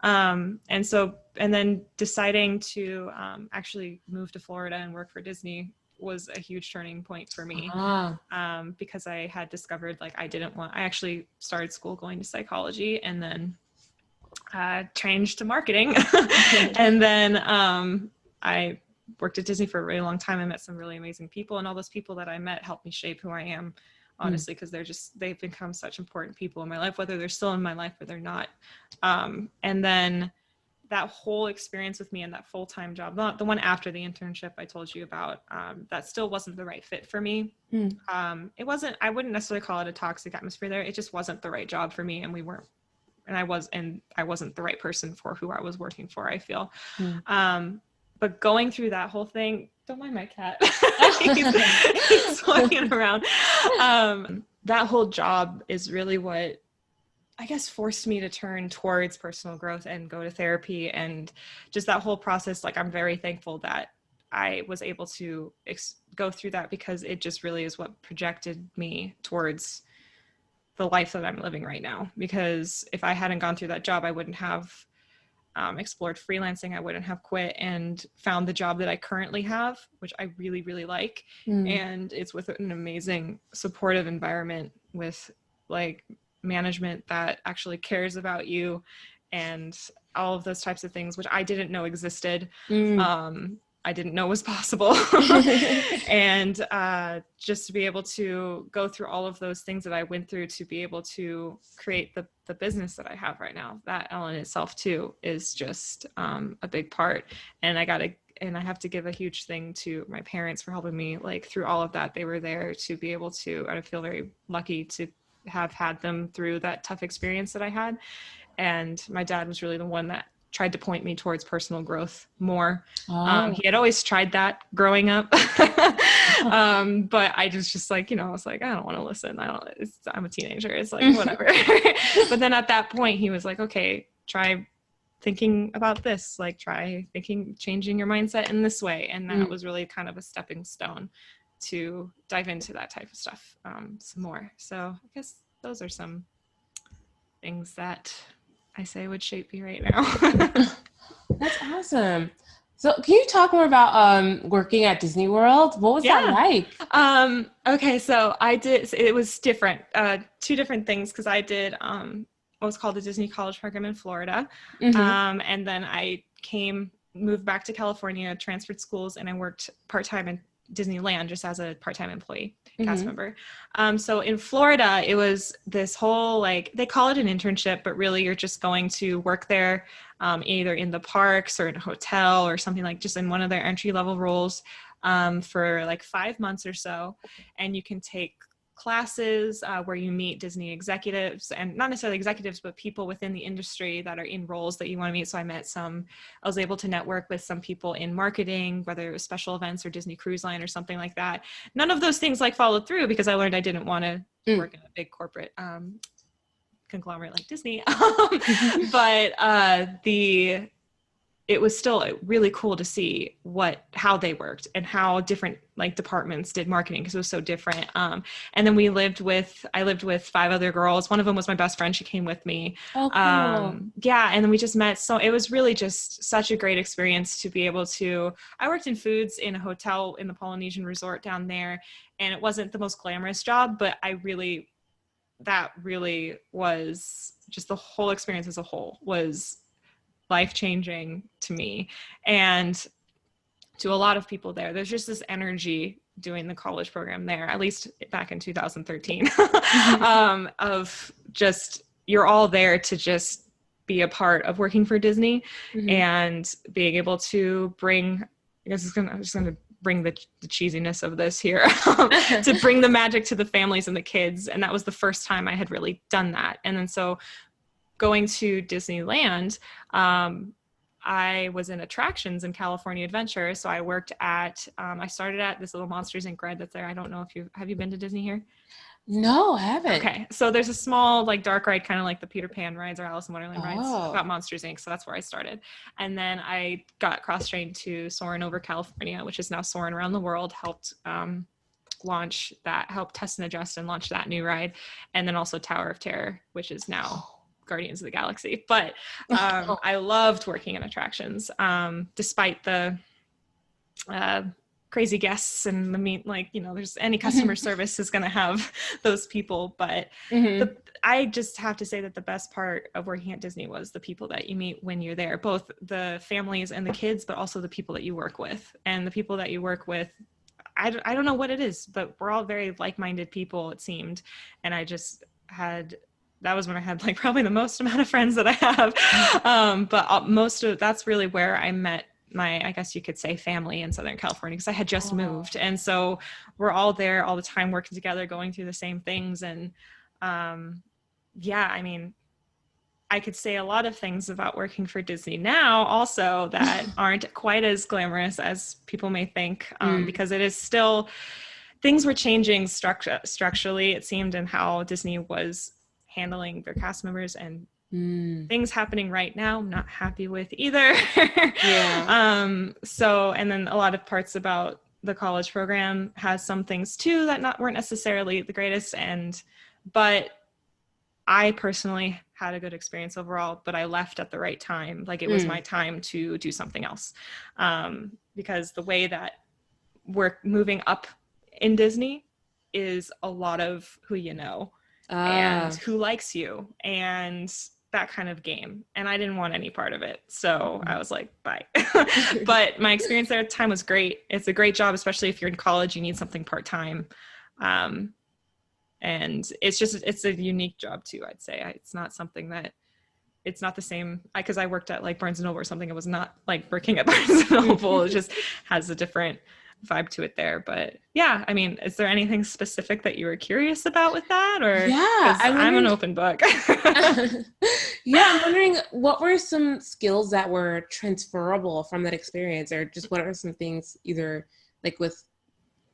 Um, and so and then deciding to um, actually move to Florida and work for Disney was a huge turning point for me uh-huh. um, because I had discovered like I didn't want. I actually started school going to psychology and then uh, changed to marketing, and then um, I worked at Disney for a really long time. I met some really amazing people, and all those people that I met helped me shape who I am. Hmm. Honestly, because mm. they're just they've become such important people in my life, whether they're still in my life or they're not. Um, and then that whole experience with me and that full-time job not the one after the internship i told you about um, that still wasn't the right fit for me. Mm. um, it wasn't i wouldn't necessarily call it a toxic atmosphere there. It just wasn't the right job for me and we weren't and i was and i wasn't the right person for who i was working for i feel. Mm. um, but going through that whole thing don't mind my cat. He's, he's walking around. Um, that whole job is really what I guess forced me to turn towards personal growth and go to therapy and just that whole process like I'm very thankful that I was able to ex- go through that because it just really is what projected me towards the life that I'm living right now because if I hadn't gone through that job I wouldn't have um, explored freelancing I wouldn't have quit and found the job that I currently have which I really really like mm. and it's with an amazing supportive environment with like management that actually cares about you and all of those types of things which i didn't know existed mm. um, i didn't know was possible and uh, just to be able to go through all of those things that i went through to be able to create the, the business that i have right now that in itself too is just um, a big part and i got to and I have to give a huge thing to my parents for helping me like through all of that. They were there to be able to, I feel very lucky to have had them through that tough experience that I had. And my dad was really the one that tried to point me towards personal growth more. Um, oh. Um, he had always tried that growing up. um, but I just, just like, you know, I was like, I don't want to listen. I don't, I'm a teenager. It's like, whatever. but then at that point, he was like, okay, try thinking about this, like try thinking, changing your mindset in this way. And that mm. was really kind of a stepping stone to dive into that type of stuff um, some more. So I guess those are some things that I say would shape me right now. That's awesome. So can you talk more about um, working at Disney World? What was yeah. that like? Um, okay, so I did. It was different. Uh, two different things because I did um, what was called the Disney College Program in Florida, mm-hmm. Um, and then I came, moved back to California, transferred schools, and I worked part time in Disneyland just as a part-time employee mm-hmm. cast member. Um, so in Florida, it was this whole like they call it an internship, but really you're just going to work there, um, either in the parks or in a hotel or something like just in one of their entry level roles um, for like five months or so, and you can take classes uh, where you meet Disney executives and not necessarily executives, but people within the industry that are in roles that you want to meet. So I met some, I was able to network with some people in marketing, whether it was special events or Disney Cruise Line or something like that. None of those things like followed through because I learned I didn't want to mm. work in a big corporate um, conglomerate like Disney. but uh, the it was still really cool to see what how they worked and how different like departments did marketing because it was so different um, and then we lived with i lived with five other girls. One of them was my best friend. She came with me. Oh, cool. um, yeah and then we just met. So it was really just such a great experience to be able to i worked in foods in a hotel in the polynesian resort down there and it wasn't the most glamorous job but i really that really was just the whole experience as a whole was life changing to me and to a lot of people there. There's just this energy doing the college program there, at least back in 2013, um, of just you're all there to just be a part of working for Disney mm-hmm. and being able to bring. I guess it's gonna, I'm just going to bring the, the, cheesiness of this here to bring the magic to the families and the kids and that was the first time i had really done that and then so going to Disneyland, um, I was in attractions in California Adventure. So I worked at, um, I started at this little Monsters Inc. ride that's there. I don't know if you have you been to Disney here. No, I haven't. Okay, so there's a small like dark ride, kind of like the Peter Pan rides or Alice in Wonderland rides Oh. about Monsters Inc. So that's where I started, and then I got cross trained to Soarin' over California, which is now Soarin' around the world. Helped um, launch that, helped test and adjust and launch that new ride, and then also Tower of Terror, which is now Guardians of the Galaxy. But um, I loved working in attractions, um, despite the uh, crazy guests and the mean, like you know, there's any customer service is going to have those people. But Mhm. the, I just have to say that the best part of working at Disney was the people that you meet when you're there, both the families and the kids, but also the people that you work with. And the people that you work with, I, I don't know what it is, but we're all very like minded people, it seemed. And I just had. That was when I had like probably the most amount of friends that I have, um, but uh, most of that's really where I met my I guess you could say family in Southern California because I had just Oh. moved, and so we're all there all the time working together, going through the same things, and um, yeah, I mean, I could say a lot of things about working for Disney now, also that aren't quite as glamorous as people may think, um, Mm. because it is still things were changing structure structurally. It seemed and how Disney was handling their cast members and Mm. things happening right now I'm not happy with either Yeah. um so and then a lot of parts about the college program has some things too that not weren't necessarily the greatest and but i personally had a good experience overall but i left at the right time like it was Mm. my time to do something else um because the way that we're moving up in disney is a lot of who you know Ah. and who likes you and that kind of game. And i didn't want any part of it so i was like bye. But my experience there at the time was great. It's a great job especially if you're in college you need something part-time. Um, and it's just it's a unique job too i'd say. It's not something that it's not the same. Because I, worked at like barnes and noble or something it was not like working at barnes and noble. It just has a different vibe to it there but yeah i mean is there anything specific that you were curious about with that or Yeah, 'cause I i'm an open book yeah, I'm wondering what were some skills that were transferable from that experience, or just what are some things either like with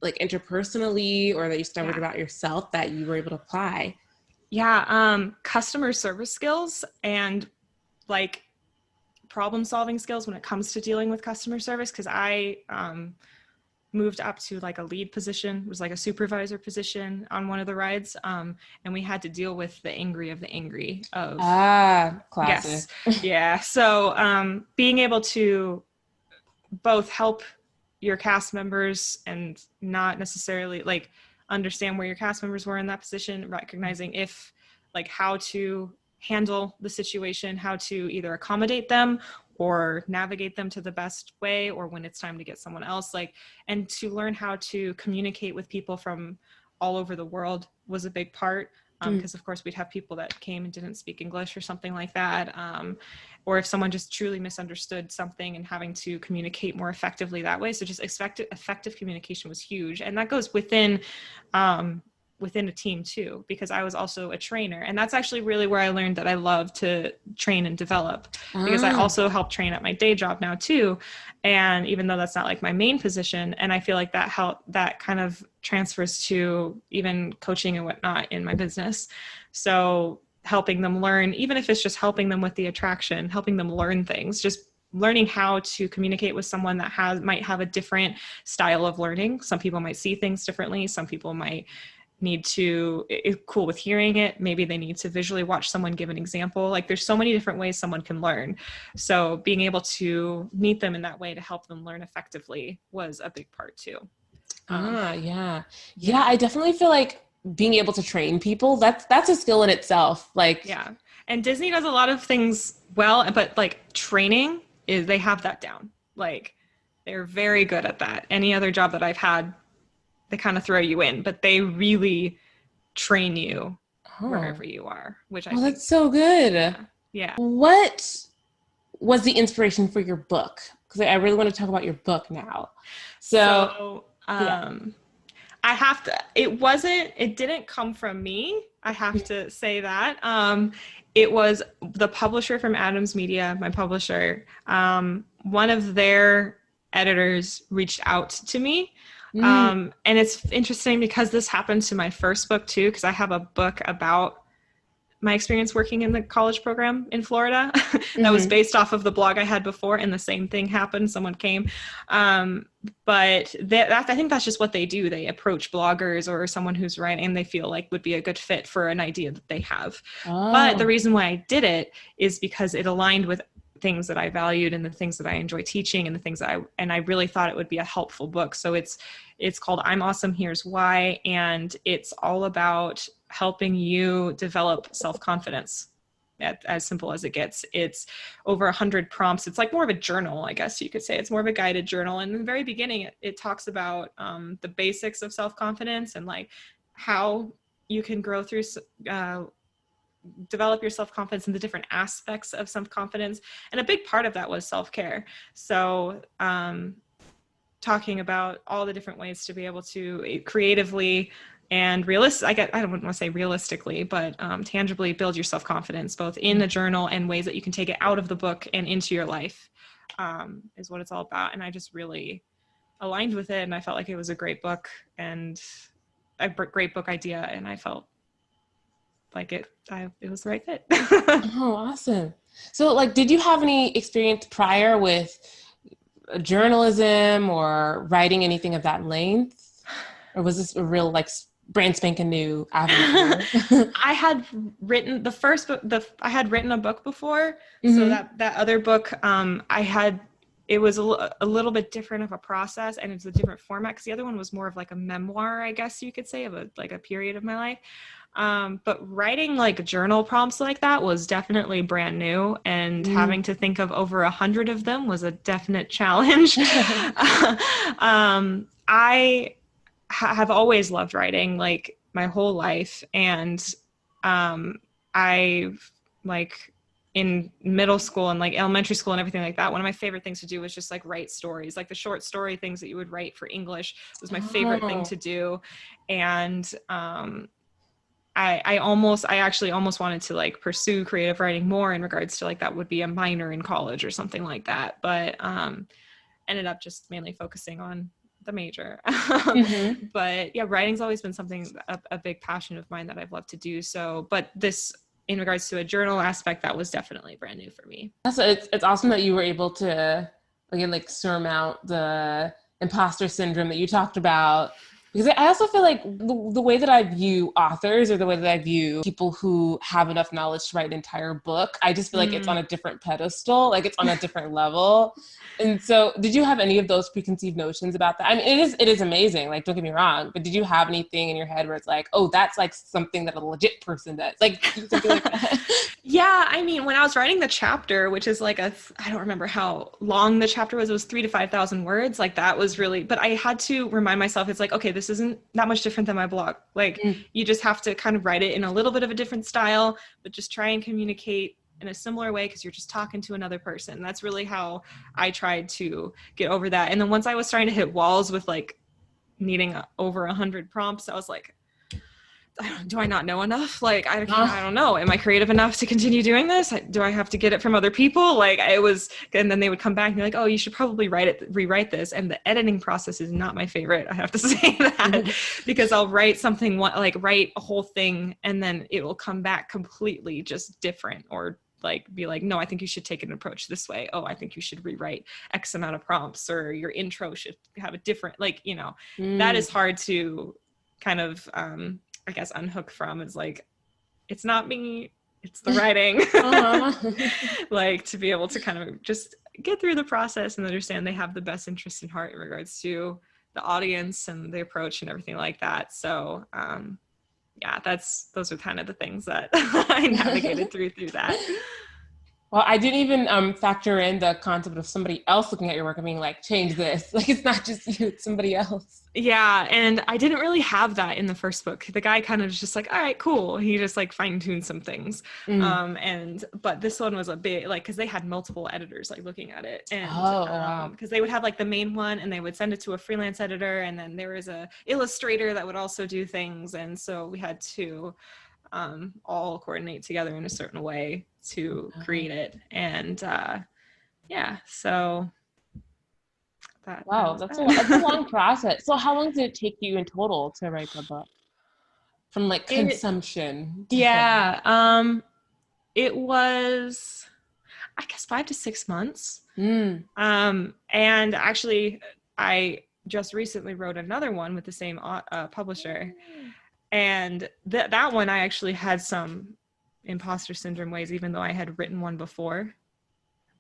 like interpersonally or that you discovered Yeah. about yourself that you were able to apply? yeah um customer service skills and like problem solving skills when it comes to dealing with customer service because i um moved up to like a lead position was like a supervisor position on one of the rides um and we had to deal with the angry of the angry of Ah, classic. Yes. yeah. So um, being able to both help your cast members and not necessarily like understand where your cast members were in that position, recognizing if like how to handle the situation, how to either accommodate them or navigate them to the best way or when it's time to get someone else like and to learn how to communicate with people from all over the world was a big part Mm. because of course we'd have people that came and didn't speak english or something like that um, or if someone just truly misunderstood something and having to communicate more effectively that way so just effective, effective communication was huge and that goes within um, within a team too because i was also a trainer and that's actually really where i learned that i love to train and develop because I Ah. also help train at my day job now too. And even though that's not like my main position, and I feel like that help that kind of transfers to even coaching and whatnot in my business. So helping them learn, even if it's just helping them with the attraction, helping them learn things, just learning how to communicate with someone that has might have a different style of learning. Some people might see things differently. Some people might need to cool with hearing it. Maybe they need to visually watch someone give an example. Like there's so many different ways someone can learn. So being able to meet them in that way to help them learn effectively was a big part too. Um, Ah, yeah. Yeah, I definitely feel like being able to train people, that's that's a skill in itself. Like yeah. And disney does a lot of things well but like training is they have that down. Like they're very good at that. Any other job that i've had they kind of throw you in but they really train you oh, wherever you are which i oh, think that's so good. yeah What was the inspiration for your book? Because I really want to talk about your book now. So, So, yeah. um, I have to. It wasn't. It didn't come from me. I have to say that. Um, it was the publisher from Adams Media, my publisher. Um, one of their editors reached out to me. Mm. Um, and it's interesting because this happened to my first book too, because I have a book about my experience working in the college program in Florida that mm-hmm. was based off of the blog I had before, and the same thing happened. Someone came, um, but that, that, I think that's just what they do. They approach bloggers or someone who's writing they feel like would be a good fit for an idea that they have. Oh. But the oh. reason why I did it is because it aligned with things that I valued and the things that I enjoy teaching and the things that I and I really thought it would be a helpful book. So it's it's called I'm Awesome Here's Why and it's all about helping you develop self-confidence. As simple as it gets. It's over a hundred prompts. It's like more of a journal, I guess you could say. It's more of a guided journal. And in the very beginning, it, it talks about um, the basics of self-confidence and like how you can grow through uh, develop your self confidence in the different aspects of self confidence. And a big part of that was self care. So, um, talking about all the different ways to be able to eh, creatively and realistic i get i don't want to say realistically but um, tangibly build your self-confidence both in the journal and ways that you can take it out of the book and into your life um, is what it's all about and i just really aligned with it and i felt like it was a great book and a great book idea and i felt like it I, it was the right fit. Oh awesome. So like did you have any experience prior with journalism or writing anything of that length? Or was this a real like brand spanking new avenue? I had written the first book the i had written a book before. Mm-hmm. so that that other book um i had it was a, a little bit different of a process and it's a different format because the other one was more of like a memoir i guess you could say of a like a period of my life um, but writing like journal prompts like that was definitely brand new, and mm. having to think of over a hundred of them was a definite challenge. um, I ha- have always loved writing, like my whole life, and um, I like in middle school and like elementary school and everything like that one of my favorite things to do was just like write stories. Like the short story things that you would write for english was my favorite oh. thing to do. And um I, I almost I actually almost wanted to like pursue creative writing more in regards to like that would be a minor in college or something like that. But um ended up just mainly focusing on the major. Mm-hmm. but yeah writing's always been something a, a big passion of mine that I've loved to do. So but this in regards to a journal aspect that was definitely brand new for me. So it's, it's awesome that you were able to again like surmount the imposter syndrome that you talked about because I also feel like the, the, way that I view authors or the way that I view people who have enough knowledge to write an entire book, I just feel like mm. it's on a different pedestal, like it's on a different level. And so, did you have any of those preconceived notions about that? I mean, it is it is amazing. Like, don't get me wrong, but did you have anything in your head where it's like, oh, that's like something that a legit person does, like like yeah, I mean, when I was writing the chapter, which is like a I don't remember how long the chapter was. It was three to five thousand words. Like that was really, but I had to remind myself, it's like, okay, this isn't that much different than my blog. Like, mm. you just have to kind of write it in a little bit of a different style, but just try and communicate in a similar way because you're just talking to another person. That's really how I tried to get over that. And then once I was starting to hit walls with like needing over a hundred prompts, I was like, do I not know enough? Like, I, I don't know. Am I creative enough to continue doing this? Do I have to get it from other people? Like, it was, and then they would come back and be like, oh, you should probably write it, rewrite this. And the editing process is not my favorite. I have to say that because I'll write something, like, write a whole thing, and then it will come back completely just different or like be like no i think you should take an approach this way oh i think you should rewrite x amount of prompts or your intro should have a different like you know mm. that is hard to kind of um I guess unhook from is like it's not me it's the writing. Uh-huh. like to be able to kind of just get through the process and understand they have the best interest in heart in regards to the audience and the approach and everything like that. So um yeah that's those are kind of the things that i navigated through through that well, I didn't even um, factor in the concept of somebody else looking at your work and being like, change this. Like, it's not just you, it's somebody else. Yeah. And I didn't really have that in the first book. The guy kind of was just like, all right, cool. He just like fine tuned some things. Mm. Um, and, but this one was a bit like, cause they had multiple editors like looking at it. And, oh, wow. um, cause they would have like the main one and they would send it to a freelance editor. And then there was a illustrator that would also do things. And so we had to, um, all coordinate together in a certain way to Uh-huh. create it. And uh, yeah, so that, that Wow, that's a, that's a long process. So how long did it take you in total to write the book? From like consumption. to yeah. Um, it was, I guess, five to six months. Mm. Um, and actually, I just recently wrote another one with the same uh, publisher, and that that one I actually had some imposter syndrome ways, even though I had written one before.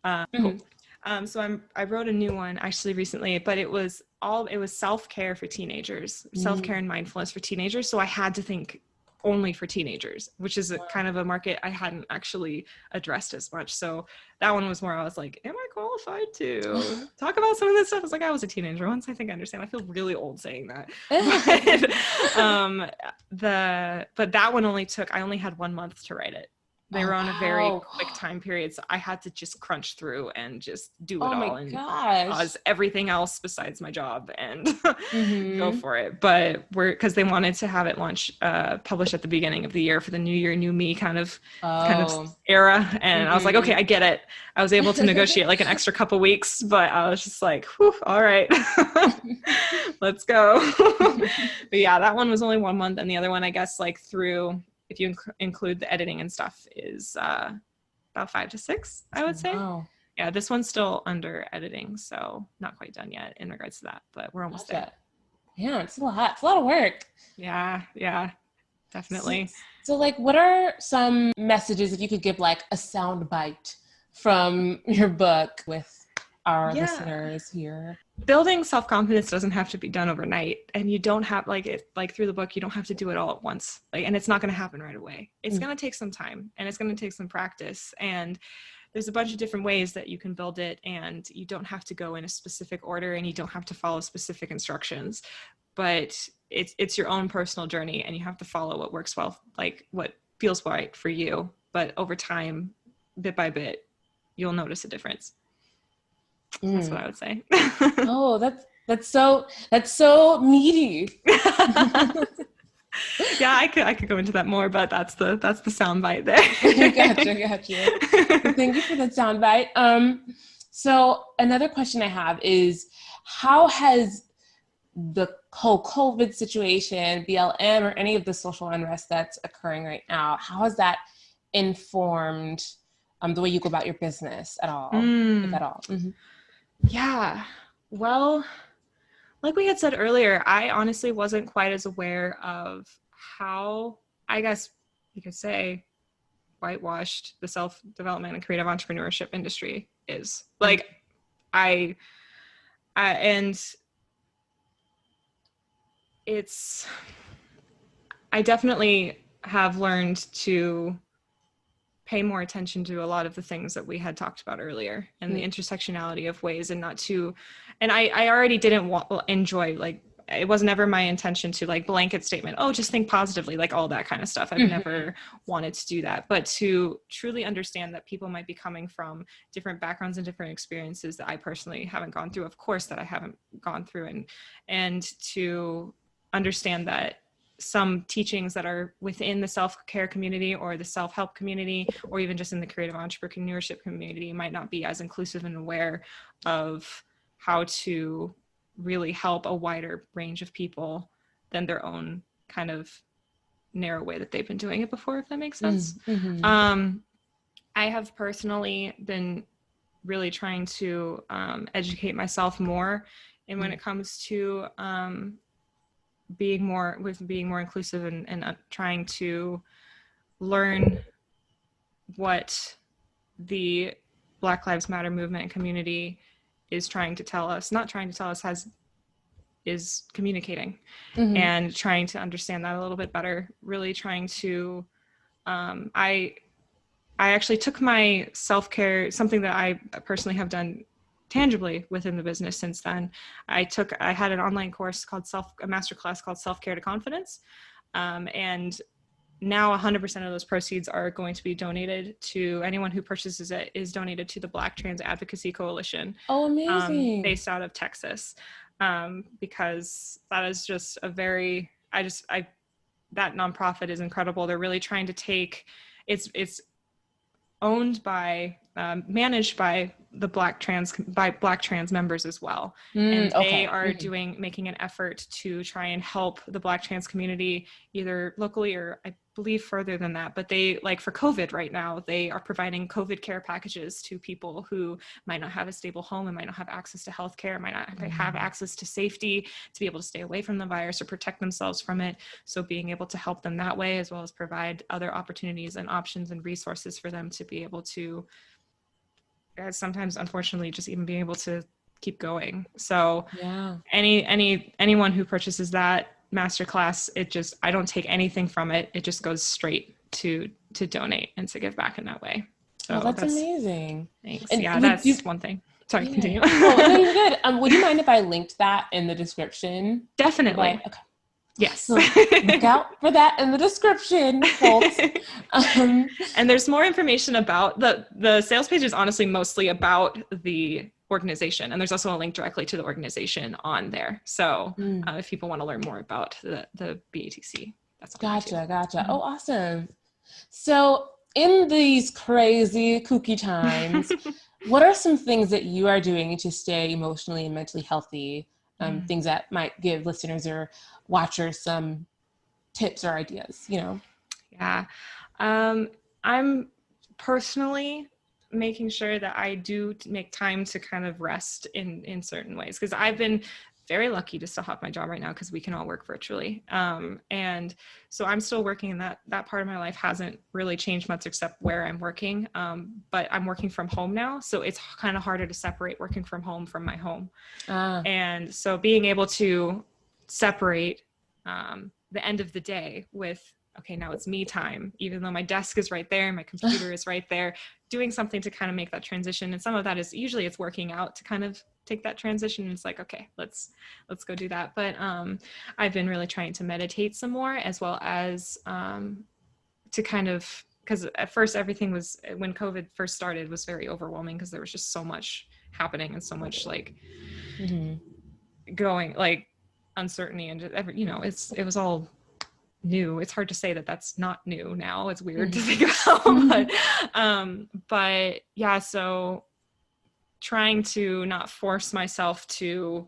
Um, Mhm. um, so I'm I wrote a new one actually recently, but it was all it was self care for teenagers, self care and mindfulness for teenagers. So I had to think only for teenagers, which is a kind of a market I hadn't actually addressed as much. So that one was more I was like, am I qualified to talk about some of this stuff? It's like I was a teenager once. I think I understand. I feel really old saying that. But, um, the but that one only took. I only had one month to write it. They Oh, were on a very wow. quick time period, so I had to just crunch through and just do it Oh all and gosh. pause everything else besides my job and go Mhm. for it. But we're because they wanted to have it launch, uh, published at the beginning of the year for the new year, new me kind of kind Oh. of era. And I was like, okay, I get it. I was able to negotiate like an extra couple weeks, but I was just like, Whew, all right, let's go. but yeah, that one was only one month, and the other one, I guess, like through if you inc- include the editing and stuff, is uh, about five to six, I would say. Wow. Yeah, this one's still under editing, so not quite done yet in regards to that, but we're almost there. Yeah, it's a lot. It's a lot of work. Yeah, yeah, definitely. So, so, like, what are some messages if you could give like a sound bite from your book with our Yeah. listeners here? building self-confidence doesn't have to be done overnight and you don't have like it like through the book you don't have to do it all at once like and it's not going to happen right away it's Mm. going to take some time and it's going to take some practice and there's a bunch of different ways that you can build it and you don't have to go in a specific order and you don't have to follow specific instructions but it's it's your own personal journey and you have to follow what works well like what feels right for you but over time bit by bit you'll notice a difference that's Mm. what i would say Oh, that's that's so that's so meaty. yeah, I could I could go into that more, but that's the that's the sound bite there. gotcha, gotcha. Thank you for that soundbite. Um, so another question I have is, how has the whole COVID situation, BLM, or any of the social unrest that's occurring right now, how has that informed um, the way you go about your business at all, if Mm, at all? Mhm. Yeah. Well, like we had said earlier, I honestly wasn't quite as aware of how I guess you could say whitewashed the self development and creative entrepreneurship industry is. Like I I and it's I definitely have learned to pay more attention to a lot of the things that we had talked about earlier and the Mm. intersectionality of ways and not to and I I already didn't want enjoy like it was never my intention to like blanket statement oh just think positively like all that kind of stuff i've Mhm. never wanted to do that but to truly understand that people might be coming from different backgrounds and different experiences that i personally haven't gone through of course that i haven't gone through and and to understand that some teachings that are within the self-care community or the self-help community or even just in the creative entrepreneurship community might not be as inclusive and aware of how to really help a wider range of people than their own kind of narrow way that they've been doing it before if that makes sense Mhm. um, I have personally been really trying to um, educate myself more, and when Mm. it comes to um, being more with being more inclusive and, and uh, trying to learn what the Black Lives Matter movement and community is trying to tell us, not trying to tell us, has is communicating Mhm. and trying to understand that a little bit better really trying to um, i i actually took my self-care something that i personally have done tangibly within the business since then i took i had an online course called self a master class called self-care to confidence um, and now 100% of those proceeds are going to be donated to anyone who purchases it is donated to the black trans advocacy coalition oh, um, amazing. based out of Texas, um, because that is just a very I just I that nonprofit is incredible. They're really trying to take it's it's owned by um, managed by the black trans by black trans members as well Mm, and okay. they are Mhm. doing making an effort to try and help the black trans community either locally or i believe further than that but they like for covid right now they are providing covid care packages to people who might not have a stable home and might not have access to health care might not have Mhm. access to safety to be able to stay away from the virus or protect themselves from it so being able to help them that way as well as provide other opportunities and options and resources for them to be able to uh, sometimes unfortunately just even being able to keep going so Yeah. any any anyone who purchases that masterclass it just i don't take anything from it it just goes straight to to donate and to give back in that way so oh, that's, amazing. thanks And yeah that's you- one thing sorry Yeah. continue oh, no, you're good. Um, would you mind if I linked that in the description? definitely Like, okay. Yes Look out for that in the description, folks. Um, and there's more information about the the sales page is honestly mostly about the organization and there's also a link directly to the organization on there so mm, uh, if people want to learn more about the the batc that's gotcha, gotcha. Mhm. Oh, awesome. So, in these crazy kooky times, what are some things that you are doing to stay emotionally and mentally healthy? Um, Mm. Things that might give listeners or watchers some tips or ideas, you know? Yeah. Um, I'm personally making sure that I do make time to kind of rest in in certain ways because I've been very lucky to still have my job right now because we can all work virtually. Um, and so I'm still working and that that part of my life hasn't really changed much except where I'm working. Um, but I'm working from home now, so it's kind of harder to separate working from home from my home Ah, and so being able to separate um, the end of the day with okay now it's me time even though my desk is right there my computer is right there doing something to kind of make that transition. And some of that is usually it's working out to kind of take that transition. And it's like okay let's let's go do that. But um i've been really trying to meditate some more as well as um to kind of because at first everything was when covid first started was very overwhelming because there was just so much happening and so much like mhm. going like uncertainty and just every you know it's it was all new. It's hard to say that that's not new now. It's weird to think about but um but yeah so trying to not force myself to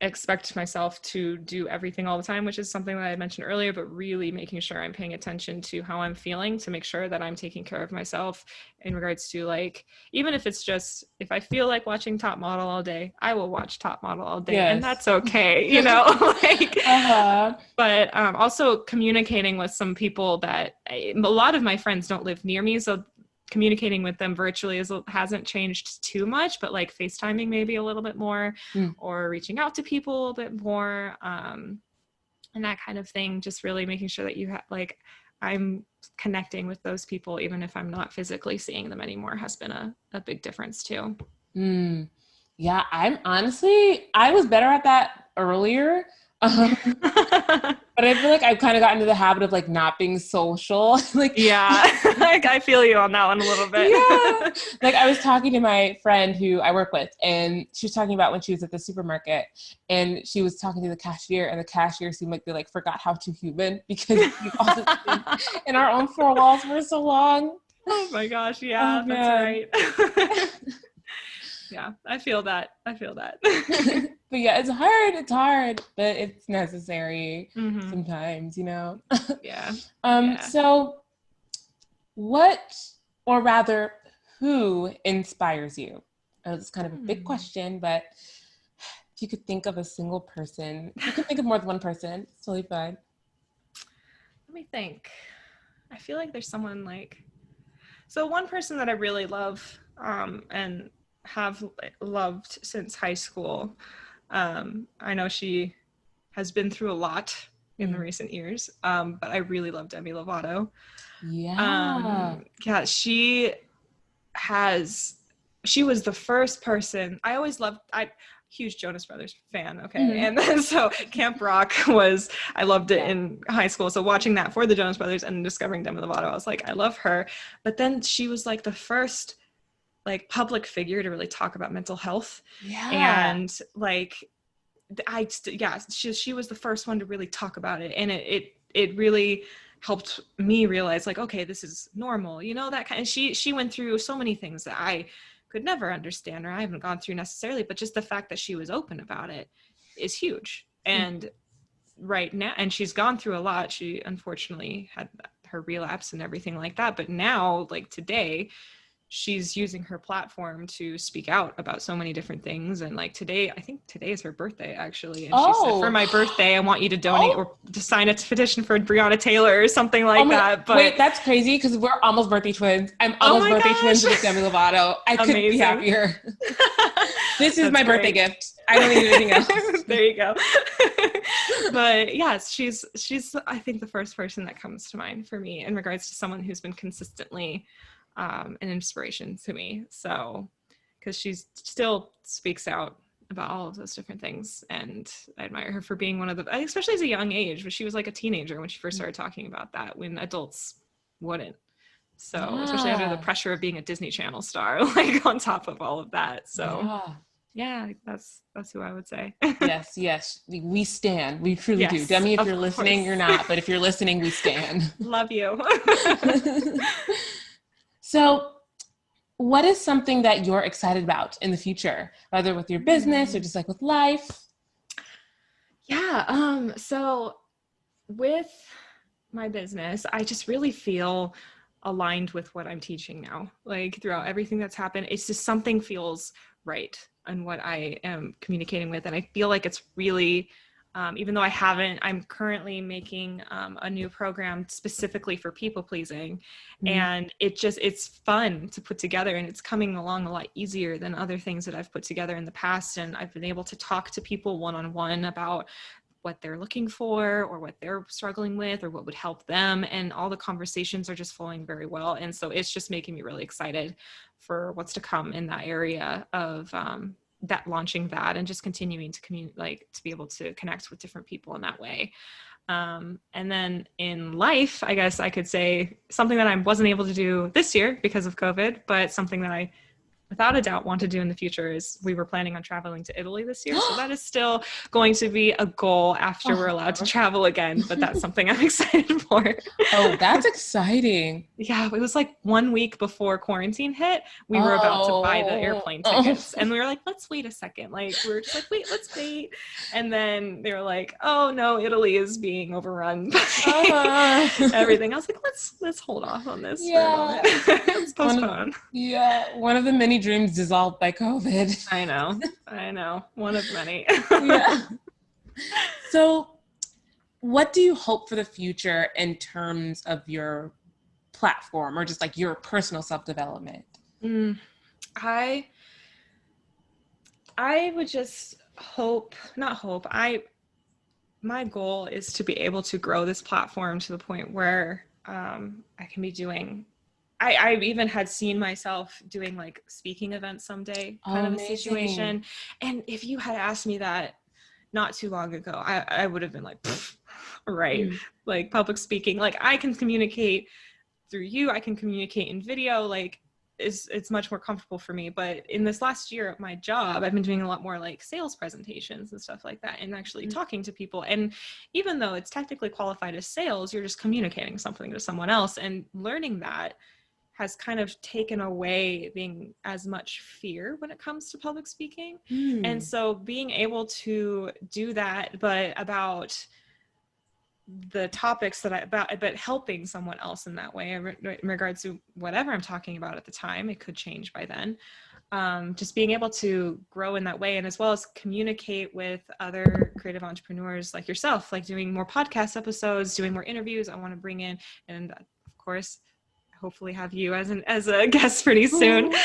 expect myself to do everything all the time which is something that i mentioned earlier but really making sure i'm paying attention to how i'm feeling to make sure that i'm taking care of myself in regards to like even if it's just if i feel like watching top model all day i will watch top model all day Yes. and that's okay you know like Uh-huh. but um, also communicating with some people that a lot of my friends don't live near me so communicating with them virtually is, hasn't changed too much but like facetiming maybe a little bit more Mm. or reaching out to people a little bit more um, and that kind of thing just really making sure that you have like i'm connecting with those people even if i'm not physically seeing them anymore has been a, a big difference too Mm. Yeah, I'm honestly, I was better at that earlier. Um, but I feel like I've kind of gotten into the habit of like not being social. like, yeah like i feel you on that one a little bit Yeah. like I was talking to my friend who I work with, and she was talking about when she was at the supermarket, and she was talking to the cashier, and the cashier seemed like they like forgot how to human because we've all been in our own four walls for so long. Oh my gosh, yeah, Oh, that's right. yeah, I feel that. I feel that. But yeah, it's hard. It's hard, but it's necessary Mhm, sometimes, you know. Yeah. Um, Yeah. so what or rather who inspires you? I know it's kind of a big Hmm. question, but if you could think of a single person, you can think of more than one person, it's totally fine. Let me think. I feel like there's someone like so one person that I really love um, and have loved since high school. Um, I know she has been through a lot in the Mm. recent years, um, but I really love Demi Lovato. Yeah. um yeah she has she was the first person i always loved i huge jonas brothers fan okay Mhm. and then so camp rock was i loved it Yeah. in high school so watching that for the jonas brothers and discovering demi lovato i was like i love her but then she was like the first like public figure to really talk about mental health yeah. and like I st- yeah she she was the first one to really talk about it and it, it it really helped me realize like okay this is normal you know that kind of she she went through so many things that i could never understand or i haven't gone through necessarily but just the fact that she was open about it is huge hmm. and mm-hmm. right now and she's gone through a lot she unfortunately had her relapse and everything like that but now like today she's using her platform to speak out about so many different things and like today i think today is her birthday actually and oh. she said for oh. my oh. birthday i want you to donate oh. or to sign a petition for breonna taylor or something like oh that but wait that's crazy because we're almost birthday twins i'm oh almost birthday gosh. twins with demi lovato i couldn't be happier this is my great. birthday gift i don't need anything else there you go but yes she's she's i think the first person that comes to mind for me in regards to someone who's been consistently um, an inspiration to me. So, because she still speaks out about all of those different things, and I admire her for being one of the, especially as a young age, but she was like a teenager when she first mm. started talking about that, when adults wouldn't. So, yeah. especially under the pressure of being a Disney Channel star, like on top of all of that. So, yeah yeah that's that's who i would say yes yes we stand we truly yes, do demi if you're listening you're not but if you're listening we stand love you So, what is something that you're excited about in the future, whether with your business or just like with life? Yeah. Um, so, with my business, I just really feel aligned with what I'm teaching now. Like throughout everything that's happened, it's just something feels right and what I am communicating with. And I feel like it's really um, even though I haven't, I'm currently making um, a new program specifically for people pleasing, mm-hmm. and it just it's fun to put together, and it's coming along a lot easier than other things that I've put together in the past, and I've been able to talk to people one on one about what they're looking for or what they're struggling with or what would help them. And all the conversations are just flowing very well. And so it's just making me really excited for what's to come in that area of um, that launching that and just continuing to communicate like to be able to connect with different people in that way. Um, and then in life i guess i could say something that i wasn't able to do this year because of covid but something that i without a doubt want to do in the future is we were planning on traveling to Italy this year. so that is still going to be a goal after we're allowed to travel again, but that's something I'm excited for. oh, that's exciting. Yeah, it was like one week before quarantine hit. We were oh. about to buy the airplane oh. tickets oh. and we were like, let's wait a second. Like we were just like, wait, let's wait. And then they were like, oh no, Italy is being overrun by uh-huh. everything. I was like, let's let's hold off on this yeah. for a moment. let's postpone. One of, yeah, one of the many dreams dissolved by COVID. I know. I know. One of many. yeah. So, what do you hope for the future in terms of your platform or just like your personal self development? Mm, I I would just hope, not hope. I my goal is to be able to grow this platform to the point where um, I can be doing I, I even had seen myself doing like speaking events someday kind oh, of a situation. And if you had asked me that not too long ago, I, I would have been like, right, mm. like public speaking. Like I can communicate through you, I can communicate in video, like is it's much more comfortable for me. But in this last year of my job, I've been doing a lot more like sales presentations and stuff like that and actually mm. talking to people. And even though it's technically qualified as sales, you're just communicating something to someone else and learning that has kind of taken away being as much fear when it comes to public speaking. Mm. And so being able to do that, but about the topics that I about, but helping someone else in that way in regards to whatever I'm talking about at the time, it could change by then. Um, just being able to grow in that way and as well as communicate with other creative entrepreneurs like yourself, like doing more podcast episodes, doing more interviews. I want to bring in, and of course, hopefully have you as an as a guest pretty soon.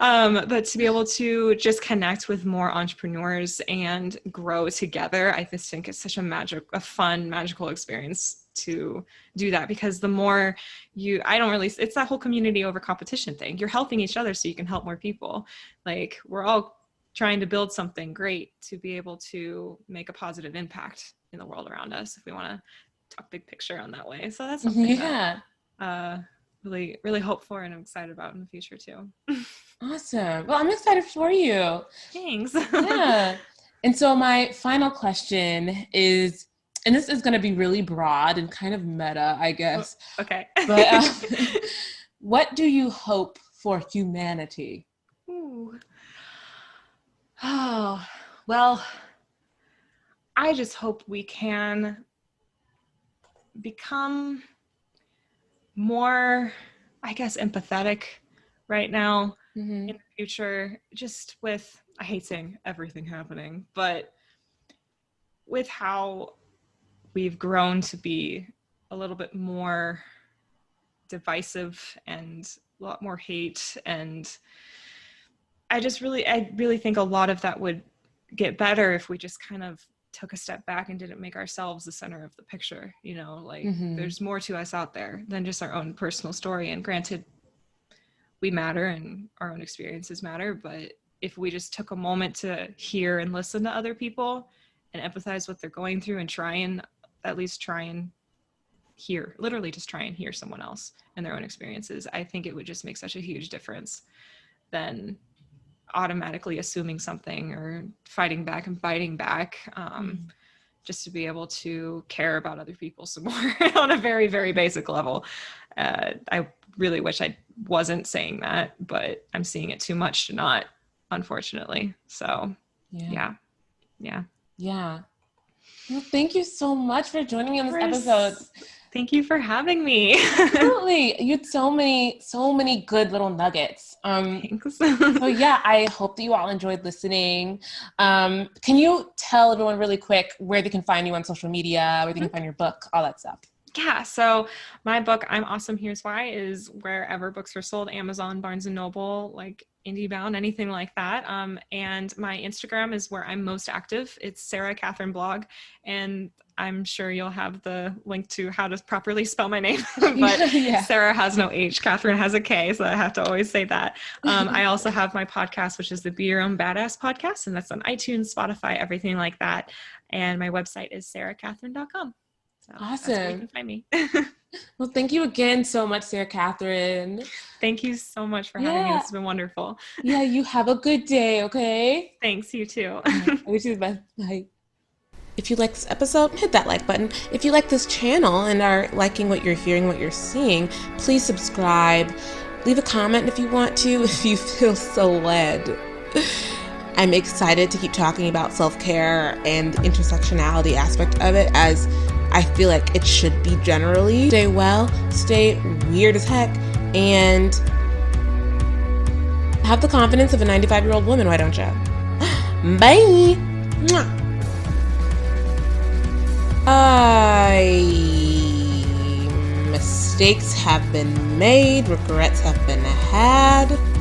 Um, but to be able to just connect with more entrepreneurs and grow together i just think it's such a magic a fun magical experience to do that because the more you i don't really it's that whole community over competition thing. You're helping each other so you can help more people. Like we're all trying to build something great to be able to make a positive impact in the world around us if we want to talk big picture on that way. So that's something yeah. that, uh, really really hope for and I'm excited about in the future too. awesome. Well, I'm excited for you. Thanks. yeah. And so my final question is and this is going to be really broad and kind of meta, I guess. Okay. But uh, what do you hope for humanity? Ooh. Oh, well, I just hope we can become more, I guess, empathetic right now Mm-hmm. in the future, just with, I hate saying everything happening, but with how we've grown to be a little bit more divisive and a lot more hate and i just really i really think a lot of that would get better if we just kind of took a step back and didn't make ourselves the center of the picture you know like Mhm. there's more to us out there than just our own personal story and granted we matter and our own experiences matter but if we just took a moment to hear and listen to other people and empathize what they're going through and try and at least try and hear literally just try and hear someone else and their own experiences i think it would just make such a huge difference than automatically assuming something or fighting back and biting back um, just to be able to care about other people some more on a very very basic level uh, i really wish i wasn't saying that but i'm seeing it too much to not unfortunately so Yeah. yeah yeah Yeah. Well, thank you so much for joining me on this episode. Thank you for having me Absolutely. You had so many, so many good little nuggets. Um, thanks so yeah, I hope that you all enjoyed listening. Um, can you tell everyone really quick where they can find you on social media, where they can find your book, all that stuff? Yeah so my book i'm awesome here's why is wherever books are sold amazon barnes and noble like indiebound anything like that. Um, and my instagram is where i'm most active. It's sara katherine blog and i'm sure you'll have the link to how to properly spell my name but yeah. sara has no h katherine has a k so i have to always say that. Um, i also have my podcast which is the be your own badass podcast and that's on itunes spotify everything like that. And my website is sarakatherine.com so that's where you Awesome. find me. Well, thank you again so much, Sara Katherine. Thank you so much for having me. Yeah. This has been wonderful. Yeah, you have a good day, okay? Thanks, you too. I wish you the best. Bye. If you like this episode, hit that like button. If you like this channel and are liking what you're hearing, what you're seeing, please subscribe. Leave a comment if you want to, if you feel so led. I'm excited to keep talking about self care and the intersectionality aspect of it as I feel like it should be generally. Stay well, stay weird as heck, and have the confidence of a 95 year old woman, why don't you? Bye! I mistakes have been made, regrets have been had.